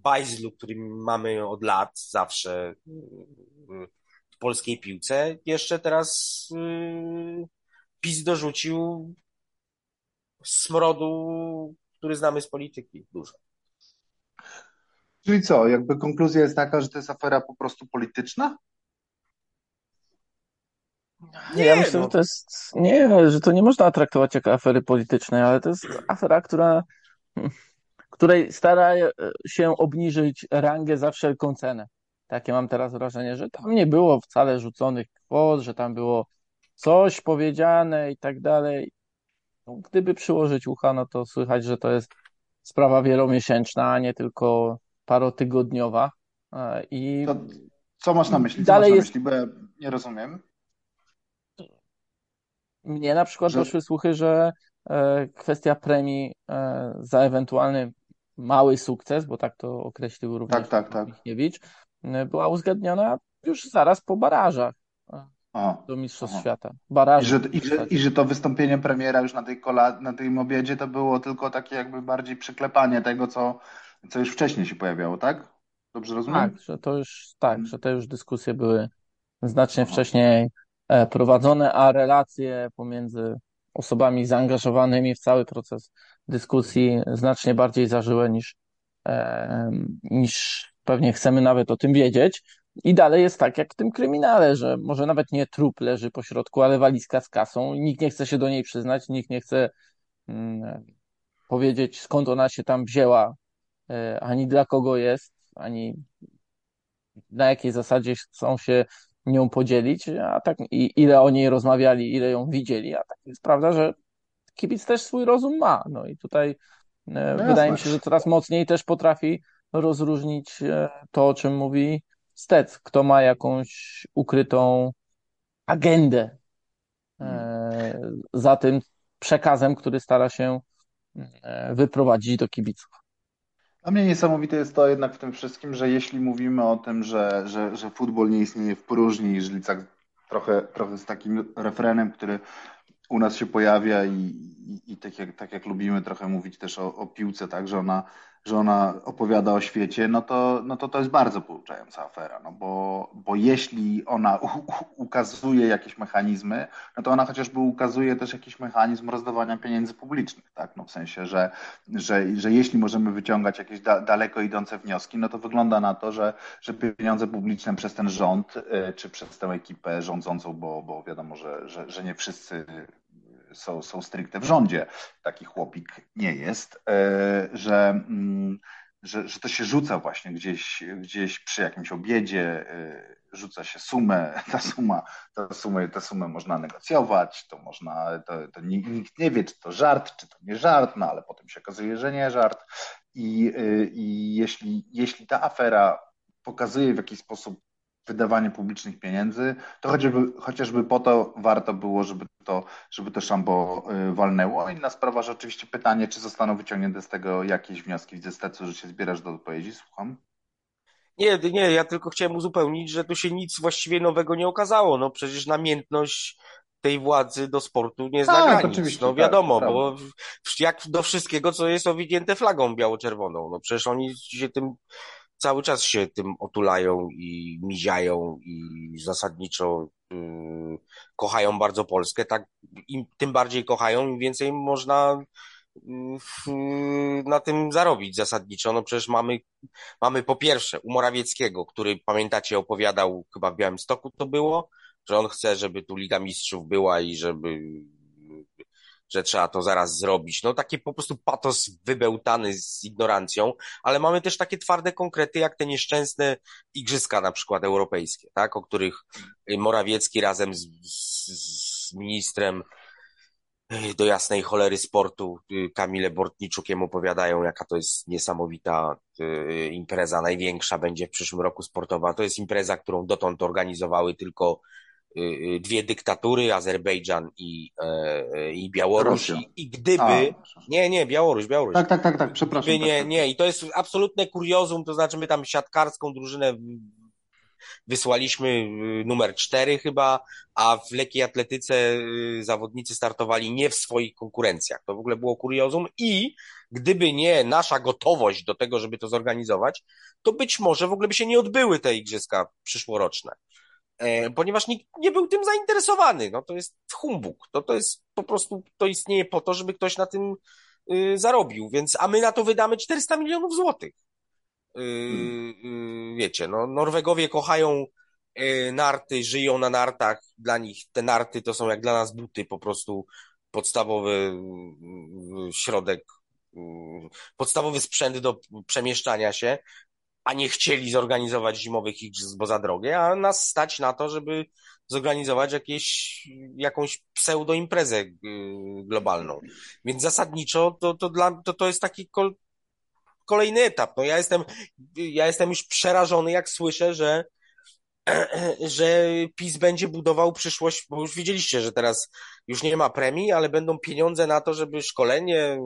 bajzlu, który mamy od lat zawsze w polskiej piłce, jeszcze teraz PiS dorzucił smrodu, który znamy z polityki dużo. Czyli co, jakby konkluzja jest taka, że to jest afera po prostu polityczna? Nie, ja myślę, no. że to jest, nie, że to nie można traktować jako afery politycznej, ale to jest afera, która, której stara się obniżyć rangę za wszelką cenę. Takie mam teraz wrażenie, że tam nie było wcale rzuconych kwot, że tam było coś powiedziane i tak dalej. No, gdyby przyłożyć ucha, no to słychać, że to jest sprawa wielomiesięczna, a nie tylko parotygodniowa. I to co masz na myśli? Co dalej masz na myśli? Bo ja nie rozumiem. Mnie na przykład że... doszły słuchy, że e, kwestia premii e, za ewentualny mały sukces, bo tak to określił również tak, tak, tak. Michniewicz, e, była uzgadniana już zaraz po barażach do Mistrzostw aha. Świata. Baraży, I, że, i, że, I że to wystąpienie premiera już na, tej kola, na tym obiedzie to było tylko takie jakby bardziej przyklepanie tego, co, co już wcześniej się pojawiało, tak? Dobrze rozumiem? Tak, że to już, tak, mhm. że te już dyskusje były znacznie aha. wcześniej prowadzone, a relacje pomiędzy osobami zaangażowanymi w cały proces dyskusji znacznie bardziej zażyłe niż, e, niż pewnie chcemy nawet o tym wiedzieć. I dalej jest tak, jak w tym kryminale, że może nawet nie trup leży po środku, ale walizka z kasą. Nikt nie chce się do niej przyznać, nikt nie chce mm, powiedzieć, skąd ona się tam wzięła, e, ani dla kogo jest, ani na jakiej zasadzie chcą się nią podzielić, a tak i ile o niej rozmawiali, ile ją widzieli, a tak jest prawda, że kibic też swój rozum ma. No i tutaj e, no wydaje mi się, że coraz mocniej też potrafi rozróżnić e, to, o czym mówi Stec, kto ma jakąś ukrytą agendę e, hmm. za tym przekazem, który stara się wyprowadzić do kibiców. A mnie niesamowite jest to jednak w tym wszystkim, że jeśli mówimy o tym, że, że, że futbol nie istnieje w próżni i Żlicak trochę, trochę z takim refrenem, który u nas się pojawia i, i, i tak, jak, tak jak lubimy trochę mówić też o, o piłce, tak, że ona że ona opowiada o świecie, no to, no to to jest bardzo pouczająca afera, no bo, bo jeśli ona ukazuje jakieś mechanizmy, no to ona chociażby ukazuje też jakiś mechanizm rozdawania pieniędzy publicznych, tak, no w sensie, że, że, że jeśli możemy wyciągać jakieś da, daleko idące wnioski, no to wygląda na to, że, że pieniądze publiczne przez ten rząd, y, czy przez tę ekipę rządzącą, bo, bo wiadomo, że, że, że nie wszyscy są, są stricte w rządzie, taki chłopik nie jest, e, że, mm, że, że to się rzuca właśnie gdzieś, gdzieś przy jakimś obiedzie, e, rzuca się sumę, ta suma, ta sumę, tę sumę można negocjować, to można, to, to nikt nie wie, czy to żart, czy to nie żart, no ale potem się okazuje, że nie żart. I, e, i jeśli, jeśli ta afera pokazuje w jakiś sposób wydawanie publicznych pieniędzy, to chociażby, chociażby po to warto było, żeby to, żeby to szambo y, walnęło. Inna sprawa, że oczywiście pytanie, czy zostaną wyciągnięte z tego jakieś wnioski. Widzę, że się zbierasz do odpowiedzi, słucham. Nie, nie, ja tylko chciałem uzupełnić, że tu się nic właściwie nowego nie okazało. No przecież namiętność tej władzy do sportu nie zna tak, granic. Oczywiście, no tak, wiadomo, tak, bo jak do wszystkiego, co jest owinięte flagą biało-czerwoną. No przecież oni się tym cały czas się tym otulają i miziają i zasadniczo yy, kochają bardzo Polskę, tak im tym bardziej kochają, im więcej można yy, na tym zarobić zasadniczo. No przecież mamy, mamy po pierwsze u Morawieckiego, który pamiętacie opowiadał, chyba w Białymstoku to było, że on chce, żeby tu Liga Mistrzów była i żeby że trzeba to zaraz zrobić. No taki po prostu patos wybełtany z ignorancją, ale mamy też takie twarde konkrety, jak te nieszczęsne igrzyska na przykład europejskie, tak, o których Morawiecki razem z, z, z ministrem y, do jasnej cholery sportu y, Kamile Bortniczukiem opowiadają, jaka to jest niesamowita y, impreza, największa będzie w przyszłym roku sportowa. To jest impreza, którą dotąd organizowały tylko Y, y, dwie dyktatury, Azerbejdżan i, e, i Białoruś. I, I, gdyby. A, nie, nie, Białoruś, Białoruś. Tak, tak, tak, tak, przepraszam. Gdyby nie, tak, tak. nie, i to jest absolutne kuriozum, to znaczy my tam siatkarską drużynę wysłaliśmy y, numer cztery chyba, a w lekkiej atletyce zawodnicy startowali nie w swoich konkurencjach. To w ogóle było kuriozum i gdyby nie nasza gotowość do tego, żeby to zorganizować, to być może w ogóle by się nie odbyły te igrzyska przyszłoroczne. E, ponieważ nikt nie był tym zainteresowany. No to jest humbug. To, to jest po prostu, to istnieje po to, żeby ktoś na tym y, zarobił, więc, a my na to wydamy 400 milionów złotych. Y, y, wiecie, no, Norwegowie kochają y, narty, żyją na nartach, dla nich te narty to są jak dla nas buty, po prostu podstawowy środek, podstawowy sprzęt do przemieszczania się, a nie chcieli zorganizować zimowych igrzysk, bo za drogie, a nas stać na to, żeby zorganizować jakieś, jakąś pseudoimprezę globalną. Więc zasadniczo to, to, dla, to, to jest taki kol, kolejny etap. No ja jestem, ja jestem już przerażony, jak słyszę, że że PiS będzie budował przyszłość, bo już widzieliście, że teraz już nie ma premii, ale będą pieniądze na to, żeby szkolenie.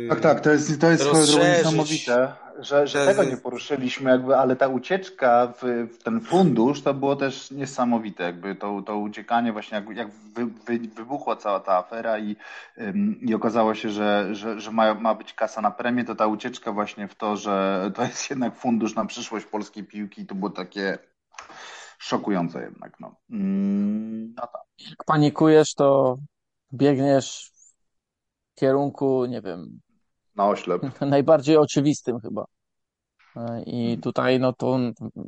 Yy, tak, tak, to jest, to jest niesamowite, że, że tego nie poruszyliśmy, jakby, ale ta ucieczka w, w, ten fundusz to było też niesamowite, jakby to, to uciekanie, właśnie jak, jak wy, wy, wybuchła cała ta afera i, i okazało się, że, że, że ma, ma być kasa na premię, to ta ucieczka właśnie w to, że to jest jednak fundusz na przyszłość polskiej piłki, to było takie szokujące jednak. No. Mm, no tak. Jak panikujesz, to biegniesz w kierunku, nie wiem. Na oślep. Najbardziej oczywistym chyba. I mm. tutaj no to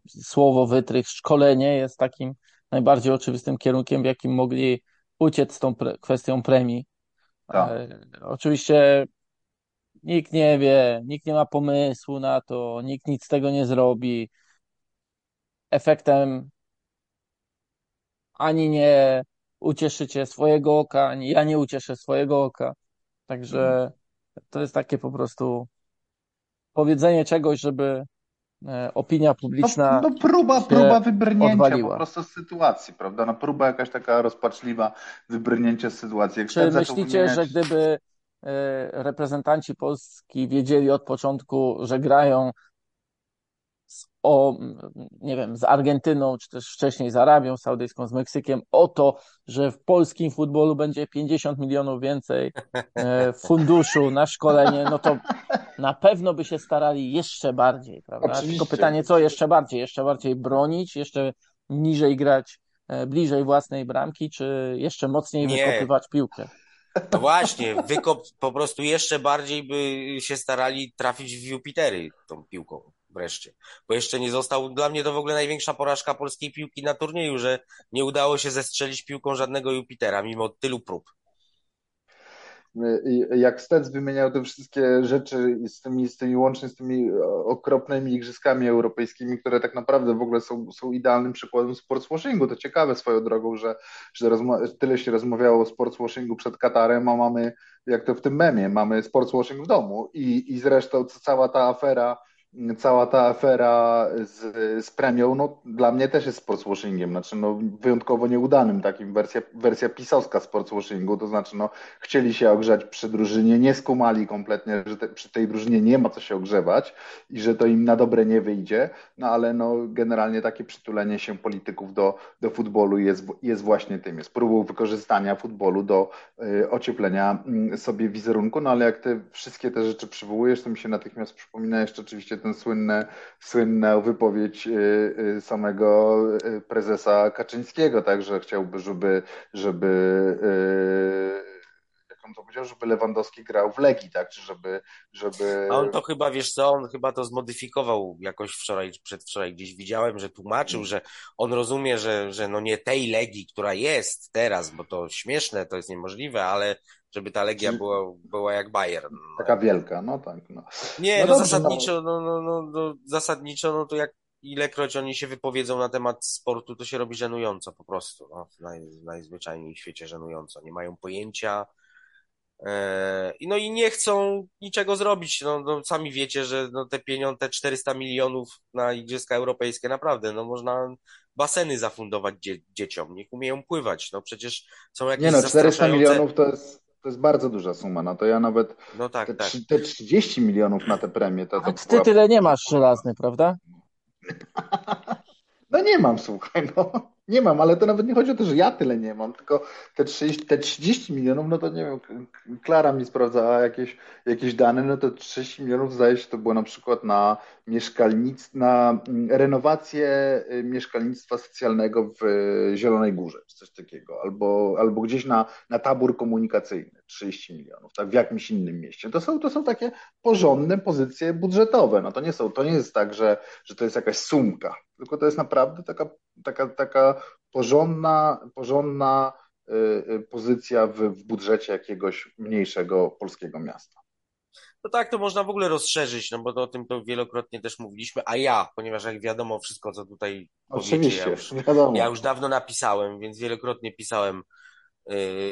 słowo wytrych, szkolenie jest takim najbardziej oczywistym kierunkiem, w jakim mogli uciec z tą pre kwestią premii. Tak. E, oczywiście nikt nie wie, nikt nie ma pomysłu na to, nikt nic z tego nie zrobi. Efektem ani nie ucieszycie swojego oka, ani ja nie ucieszę swojego oka. Także to jest takie po prostu powiedzenie czegoś, żeby e, opinia publiczna. No, no próba, próba wybrnięcia odwaliła. po prostu z sytuacji, prawda? No próba jakaś taka rozpaczliwa wybrnięcia z sytuacji. Jak Czy myślicie, że gdyby e, reprezentanci Polski wiedzieli od początku, że grają o, nie wiem, z Argentyną, czy też wcześniej z Arabią Saudyjską, z Meksykiem, o to, że w polskim futbolu będzie 50 milionów więcej e, funduszu na szkolenie, no to na pewno by się starali jeszcze bardziej, prawda? Oczywiście. Tylko pytanie, co jeszcze bardziej? Jeszcze bardziej bronić, jeszcze niżej grać, e, bliżej własnej bramki, czy jeszcze mocniej Nie. wykopywać piłkę? No właśnie, wykop po prostu jeszcze bardziej by się starali trafić w Jupitery tą piłką wreszcie. Bo jeszcze nie został, dla mnie to w ogóle największa porażka polskiej piłki na turnieju, że nie udało się zestrzelić piłką żadnego Jupitera, mimo tylu prób. Jak Stec wymieniał te wszystkie rzeczy z tymi, z tymi łącznie z tymi okropnymi igrzyskami europejskimi, które tak naprawdę w ogóle są, są idealnym przykładem sportswashingu. To ciekawe swoją drogą, że, że tyle się rozmawiało o sportswashingu przed Katarem, a mamy, jak to w tym memie, mamy sportswashing w domu i, i zresztą cała ta afera cała ta afera z, z premią, no dla mnie też jest sportswashingiem, znaczy no wyjątkowo nieudanym takim, wersja, wersja pisowska sportswashingu, to znaczy no chcieli się ogrzać przy drużynie, nie skumali kompletnie, że te, przy tej drużynie nie ma co się ogrzewać i że to im na dobre nie wyjdzie, no ale no generalnie takie przytulenie się polityków do, do futbolu jest, jest właśnie tym, jest próbą wykorzystania futbolu do y, ocieplenia y, sobie wizerunku, no ale jak te wszystkie te rzeczy przywołujesz, to mi się natychmiast przypomina jeszcze oczywiście tę słynne, słynną wypowiedź y, y, samego y, prezesa Kaczyńskiego, tak, że chciałby, żeby, żeby on to powiedział, żeby Lewandowski grał w Legii, tak, czy żeby, żeby... A on to chyba, wiesz co, on chyba to zmodyfikował jakoś wczoraj, przedwczoraj gdzieś widziałem, że tłumaczył, że on rozumie, że, że no nie tej Legii, która jest teraz, bo to śmieszne, to jest niemożliwe, ale żeby ta Legia była, była jak Bayern. No. Taka wielka, no tak. No. Nie, no, no dobrze, zasadniczo, no. No, no, no, zasadniczo, no to jak ilekroć oni się wypowiedzą na temat sportu, to się robi żenująco po prostu. No, naj, najzwyczajniej w świecie żenująco. Nie mają pojęcia. E, no i nie chcą niczego zrobić. No, no, sami wiecie, że no, te pieniądze, te 400 milionów na Igrzyska Europejskie, naprawdę, no można baseny zafundować dzie dzieciom. Niech umieją pływać. No przecież są jakieś Nie no, 400 milionów to jest to jest bardzo duża suma, no to ja nawet no tak, te, tak. te 30 milionów na te premie to, to ty była... tyle nie masz żelazny, prawda? No nie mam, słuchaj, no. Nie mam, ale to nawet nie chodzi o to, że ja tyle nie mam, tylko te 30, te 30 milionów, no to nie wiem, Klara mi sprawdzała jakieś, jakieś dane, no to 30 milionów zdaje się to było na przykład na mieszkalnictwo, na mm, renowację y, mieszkalnictwa socjalnego w Zielonej Górze, czy coś takiego, albo, albo gdzieś na, na tabór komunikacyjny 30 milionów, tak, w jakimś innym mieście. To są, to są takie porządne pozycje budżetowe, no to nie są, to nie jest tak, że, że to jest jakaś sumka, tylko to jest naprawdę taka, taka, taka porządna, porządna y, y, pozycja w, w budżecie jakiegoś mniejszego polskiego miasta. No tak, to można w ogóle rozszerzyć, no bo o tym to wielokrotnie też mówiliśmy, a ja, ponieważ jak wiadomo wszystko, co tutaj Oczywiście, powiecie, ja już, wiadomo. ja już dawno napisałem, więc wielokrotnie pisałem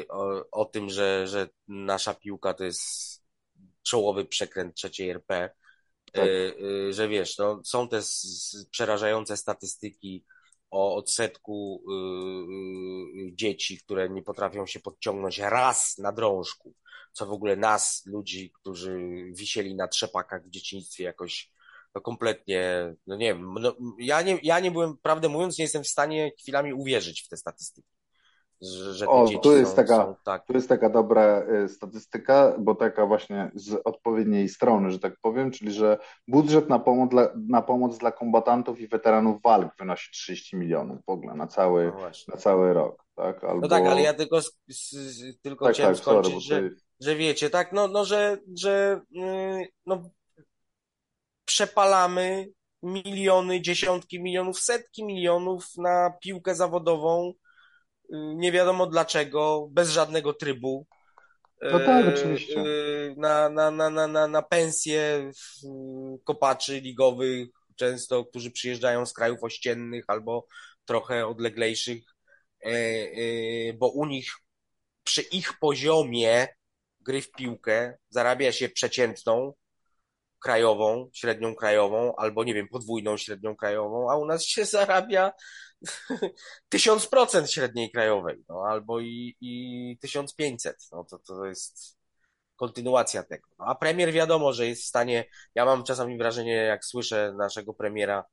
o, o tym, że, że nasza piłka to jest czołowy przekręt trzeciej RP, tak. yy, yy, że wiesz, no, są te przerażające statystyki o odsetku yy, dzieci, które nie potrafią się podciągnąć raz na drążku co w ogóle nas, ludzi, którzy wisieli na trzepakach w dzieciństwie jakoś no kompletnie, no nie wiem, no, ja, nie, ja nie byłem, prawdę mówiąc, nie jestem w stanie chwilami uwierzyć w te statystyki. Że, te o, dzieci tu jest, są, taka, są tak... tu jest taka dobra y, statystyka, bo taka właśnie z odpowiedniej strony, że tak powiem, czyli że budżet na pomoc dla, na pomoc dla kombatantów i weteranów walk wynosi 30 milionów w ogóle na cały, no na cały rok. Tak? Albo... No tak, ale ja tylko, tylko tak, chciałem tak, skończyć, sorry, że, że wiecie, tak, no, no że, że yy, no, przepalamy miliony, dziesiątki milionów, setki milionów na piłkę zawodową, nie wiadomo dlaczego, bez żadnego trybu. No tak, oczywiście. Yy, na, na, na, na, na, na pensje kopaczy ligowych, często, którzy przyjeżdżają z krajów ościennych albo trochę odleglejszych, bo u nich przy ich poziomie gry w piłkę zarabia się przeciętną krajową, średnią krajową, albo nie wiem, podwójną średnią krajową, a u nas się zarabia tysiąc procent średniej krajowej, no, albo i, i 1500, no to, to jest kontynuacja tego. No, a premier wiadomo, że jest w stanie, ja mam czasami wrażenie, jak słyszę naszego premiera,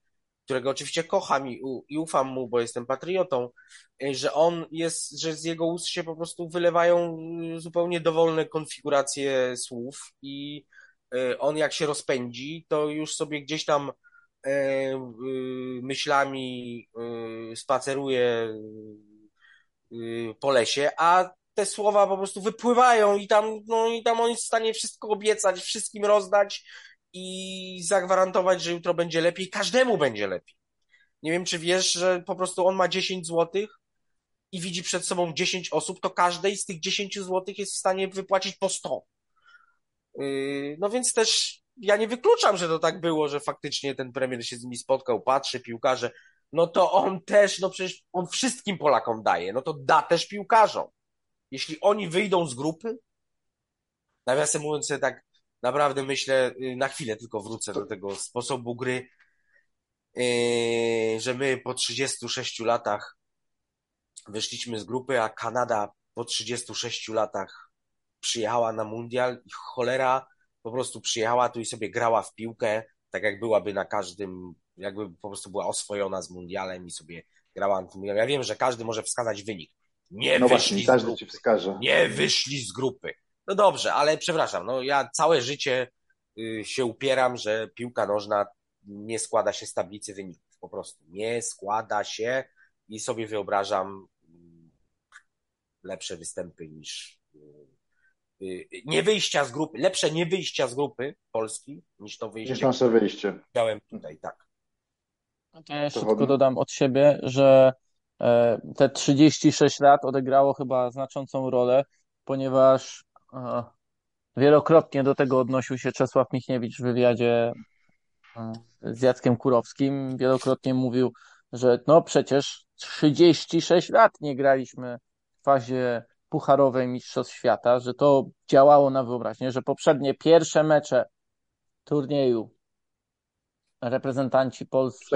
którego oczywiście kocham i, i ufam mu, bo jestem patriotą, że on jest, że z jego ust się po prostu wylewają y, zupełnie dowolne konfiguracje słów i y, on jak się rozpędzi, to już sobie gdzieś tam myślami spaceruje po lesie, a te słowa po prostu wypływają i tam, no i tam on jest w stanie wszystko obiecać, wszystkim rozdać i zagwarantować, że jutro będzie lepiej, każdemu będzie lepiej. Nie wiem, czy wiesz, że po prostu on ma 10 złotych i widzi przed sobą 10 osób, to każdej z tych 10 złotych jest w stanie wypłacić po 100. Yy, no więc też ja nie wykluczam, że to tak było, że faktycznie ten premier się z nimi spotkał, patrzy, piłkarze, no to on też, no przecież on wszystkim Polakom daje, no to da też piłkarzom. Jeśli oni wyjdą z grupy, nawiasem mówiąc sobie tak, naprawdę myślę, y, na chwilę tylko wrócę do tego sposobu gry, y, że my po 36 latach wyszliśmy z grupy, a Kanada po 36 latach przyjechała na mundial i cholera po prostu przyjechała tu i sobie grała w piłkę, tak jak byłaby na każdym, jakby po prostu była oswojona z mundialem i sobie grała na tym. Ja wiem, że każdy może wskazać wynik. Nie no wyszli właśnie, z grupy. Ci wskaże. Nie wyszli z grupy. No dobrze, ale przepraszam, no ja całe życie y, się upieram, że piłka nożna nie składa się z tablicy wyników. Po prostu nie składa się i sobie wyobrażam mm, lepsze występy niż y, nie wyjścia z grupy, lepsze nie wyjścia z grupy Polski niż to wyjście. Niż nasze wyjście. Miałem tutaj, tak. No to ja jeszcze tylko dodam od siebie, że e, te 36 lat odegrało chyba znaczącą rolę, ponieważ Wielokrotnie do tego odnosił się Czesław Michniewicz w wywiadzie e, z Jackiem Kurowskim. Wielokrotnie mówił, że no przecież 36 lat nie graliśmy w fazie pucharowej Mistrzostw Świata, że to działało na wyobraźnię, że poprzednie pierwsze mecze turnieju reprezentanci Polski,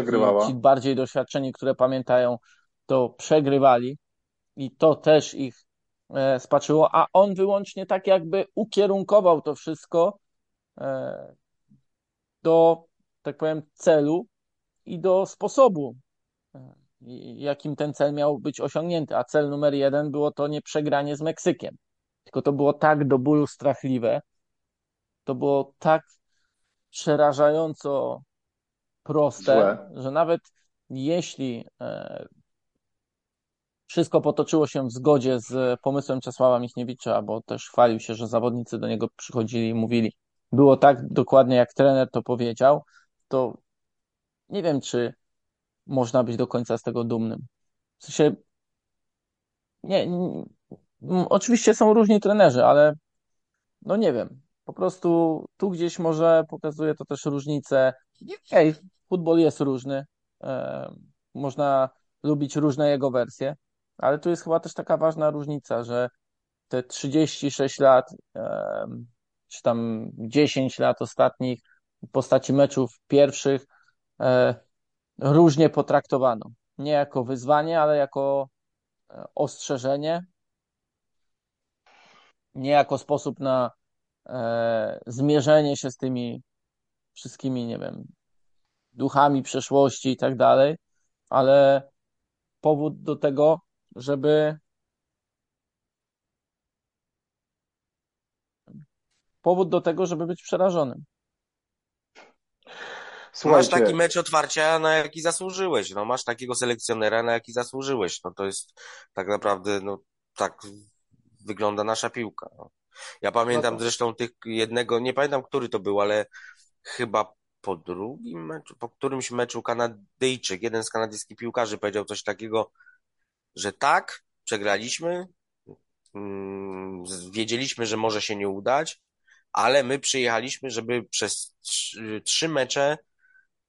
ci bardziej doświadczeni, które pamiętają, to przegrywali i to też ich E, spaczyło, a on wyłącznie tak jakby ukierunkował to wszystko e, do, tak powiem, celu i do sposobu, e, jakim ten cel miał być osiągnięty, a cel numer jeden było to nie przegranie z Meksykiem. Tylko to było tak do bólu strachliwe, to było tak przerażająco proste, Złe. że nawet jeśli e, wszystko potoczyło się w zgodzie z pomysłem Czesława Michniewicza, bo też chwalił się, że zawodnicy do niego przychodzili i mówili, było tak dokładnie jak trener to powiedział, to nie wiem, czy można być do końca z tego dumnym. W sensie, nie, nie oczywiście są różni trenerzy, ale no nie wiem. Po prostu tu gdzieś może pokazuje to też różnicę. Hej, futbol jest różny. E, można lubić różne jego wersje, ale tu jest chyba też taka ważna różnica, że te 36 lat, e, czy tam 10 lat ostatnich w postaci meczów pierwszych e, różnie potraktowano. Nie jako wyzwanie, ale jako ostrzeżenie, nie jako sposób na e, zmierzenie się z tymi wszystkimi, nie wiem, duchami przeszłości i tak dalej, ale powód do tego, żeby powód do tego, żeby być przerażonym. Słuchajcie. Masz taki mecz otwarcia, na jaki zasłużyłeś. No, masz takiego selekcjonera, na jaki zasłużyłeś. No, to jest tak naprawdę, no, tak wygląda nasza piłka. No. Ja pamiętam no to... zresztą tych jednego, nie pamiętam, który to był, ale chyba po drugim meczu, po którymś meczu Kanadyjczyk, jeden z kanadyjskich piłkarzy powiedział coś takiego, że tak, przegraliśmy, mm, wiedzieliśmy, że może się nie udać, ale my przyjechaliśmy, żeby przez trzy mecze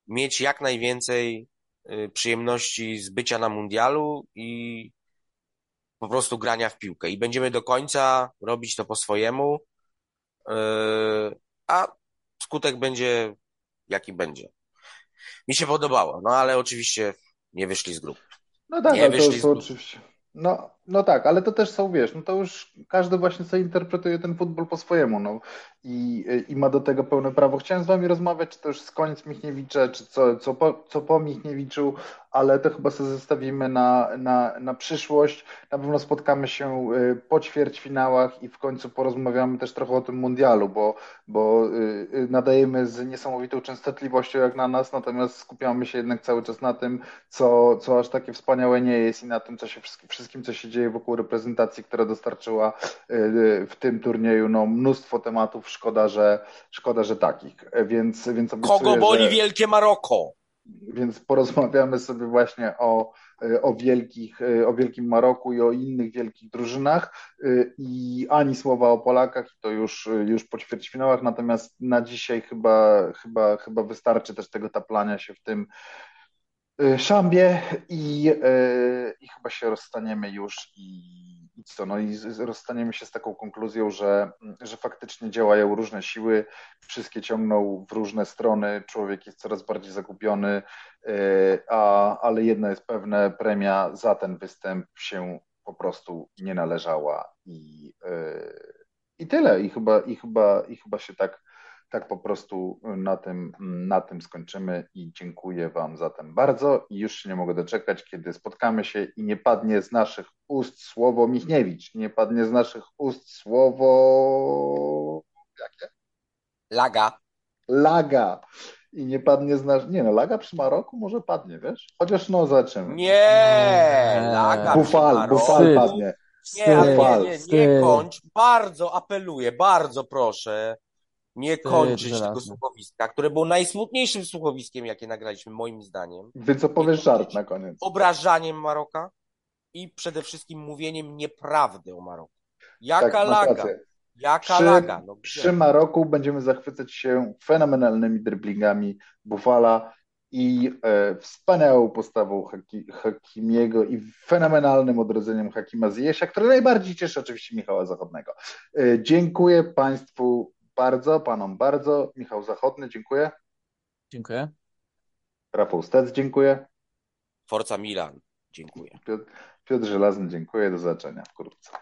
mieć jak najwięcej y, przyjemności z bycia na mundialu i po prostu grania w piłkę. I będziemy do końca robić to po swojemu, y, a skutek będzie jaki będzie. Mi się podobało, no ale oczywiście nie wyszli z grupy. No tak, nie wyszli to, to oczywiście. No, no tak, ale to też są, wiesz, no to już każdy właśnie sobie interpretuje ten futbol po swojemu, no i, i ma do tego pełne prawo. Chciałem z wami rozmawiać, czy to już z koniec Michniewicza, czy co, co, po, co po Michniewiczu, ale to chyba sobie zostawimy na, na, na przyszłość. Na pewno spotkamy się y, po ćwierćfinałach i w końcu porozmawiamy też trochę o tym mundialu, bo, bo y, y, nadajemy z niesamowitą częstotliwością jak na nas, natomiast skupiamy się jednak cały czas na tym, co, co aż takie wspaniałe nie jest i na tym, co się wszystkim, co się dzieje wokół reprezentacji, która dostarczyła w tym turnieju no, mnóstwo tematów. Szkoda, że, szkoda, że takich. Więc, więc obiecuję, Kogo boli że... wielkie Maroko? Więc porozmawiamy sobie właśnie o, o, wielkich, o Wielkim Maroku i o innych wielkich drużynach. I ani słowa o Polakach, to już, już po ćwierćfinałach. Natomiast na dzisiaj chyba, chyba, chyba wystarczy też tego taplania się w tym szambie i, i chyba się rozstaniemy już i i co? No i rozstaniemy się z taką konkluzją, że, że faktycznie działają różne siły, wszystkie ciągną w różne strony, człowiek jest coraz bardziej zagubiony, e, a, ale jedno jest pewne, premia za ten występ się po prostu nie należała i, i tyle. I chyba, i, chyba, I chyba się tak tak po prostu na tym, na tym skończymy i dziękuję Wam zatem bardzo i już się nie mogę doczekać, kiedy spotkamy się i nie padnie z naszych ust słowo Michniewicz, nie padnie z naszych ust słowo jakie? Laga. Laga. I nie padnie z nas. Nie no, laga przy Maroku może padnie, wiesz? Chociaż no zobaczymy. Nie, laga Bufal, Bufal padnie. Nie, ale nie, nie, nie kończ. Bardzo apeluję, bardzo proszę nie kończyć tego słuchowiska, które było najsmutniejszym słuchowiskiem, jakie nagraliśmy, moim zdaniem. Wy co powiesz żart na koniec? Obrażaniem Maroka i przede wszystkim mówieniem nieprawdy o Maroku. Jaka tak, laga? Jaka przy, laga? No, przy Maroku będziemy zachwycać się fenomenalnymi driblingami Bufala i e, wspaniałą postawą Haki, Hakimiego i fenomenalnym odrodzeniem Hakima Zjesia, które najbardziej cieszy oczywiście Michała Zachodnego. E, dziękuję Państwu bardzo, panom bardzo. Michał Zachodny, dziękuję. Dziękuję. Rafał Stec, dziękuję. Forza Milan, dziękuję. Piotr, Piotr Żelazny, dziękuję. Do zobaczenia wkrótce.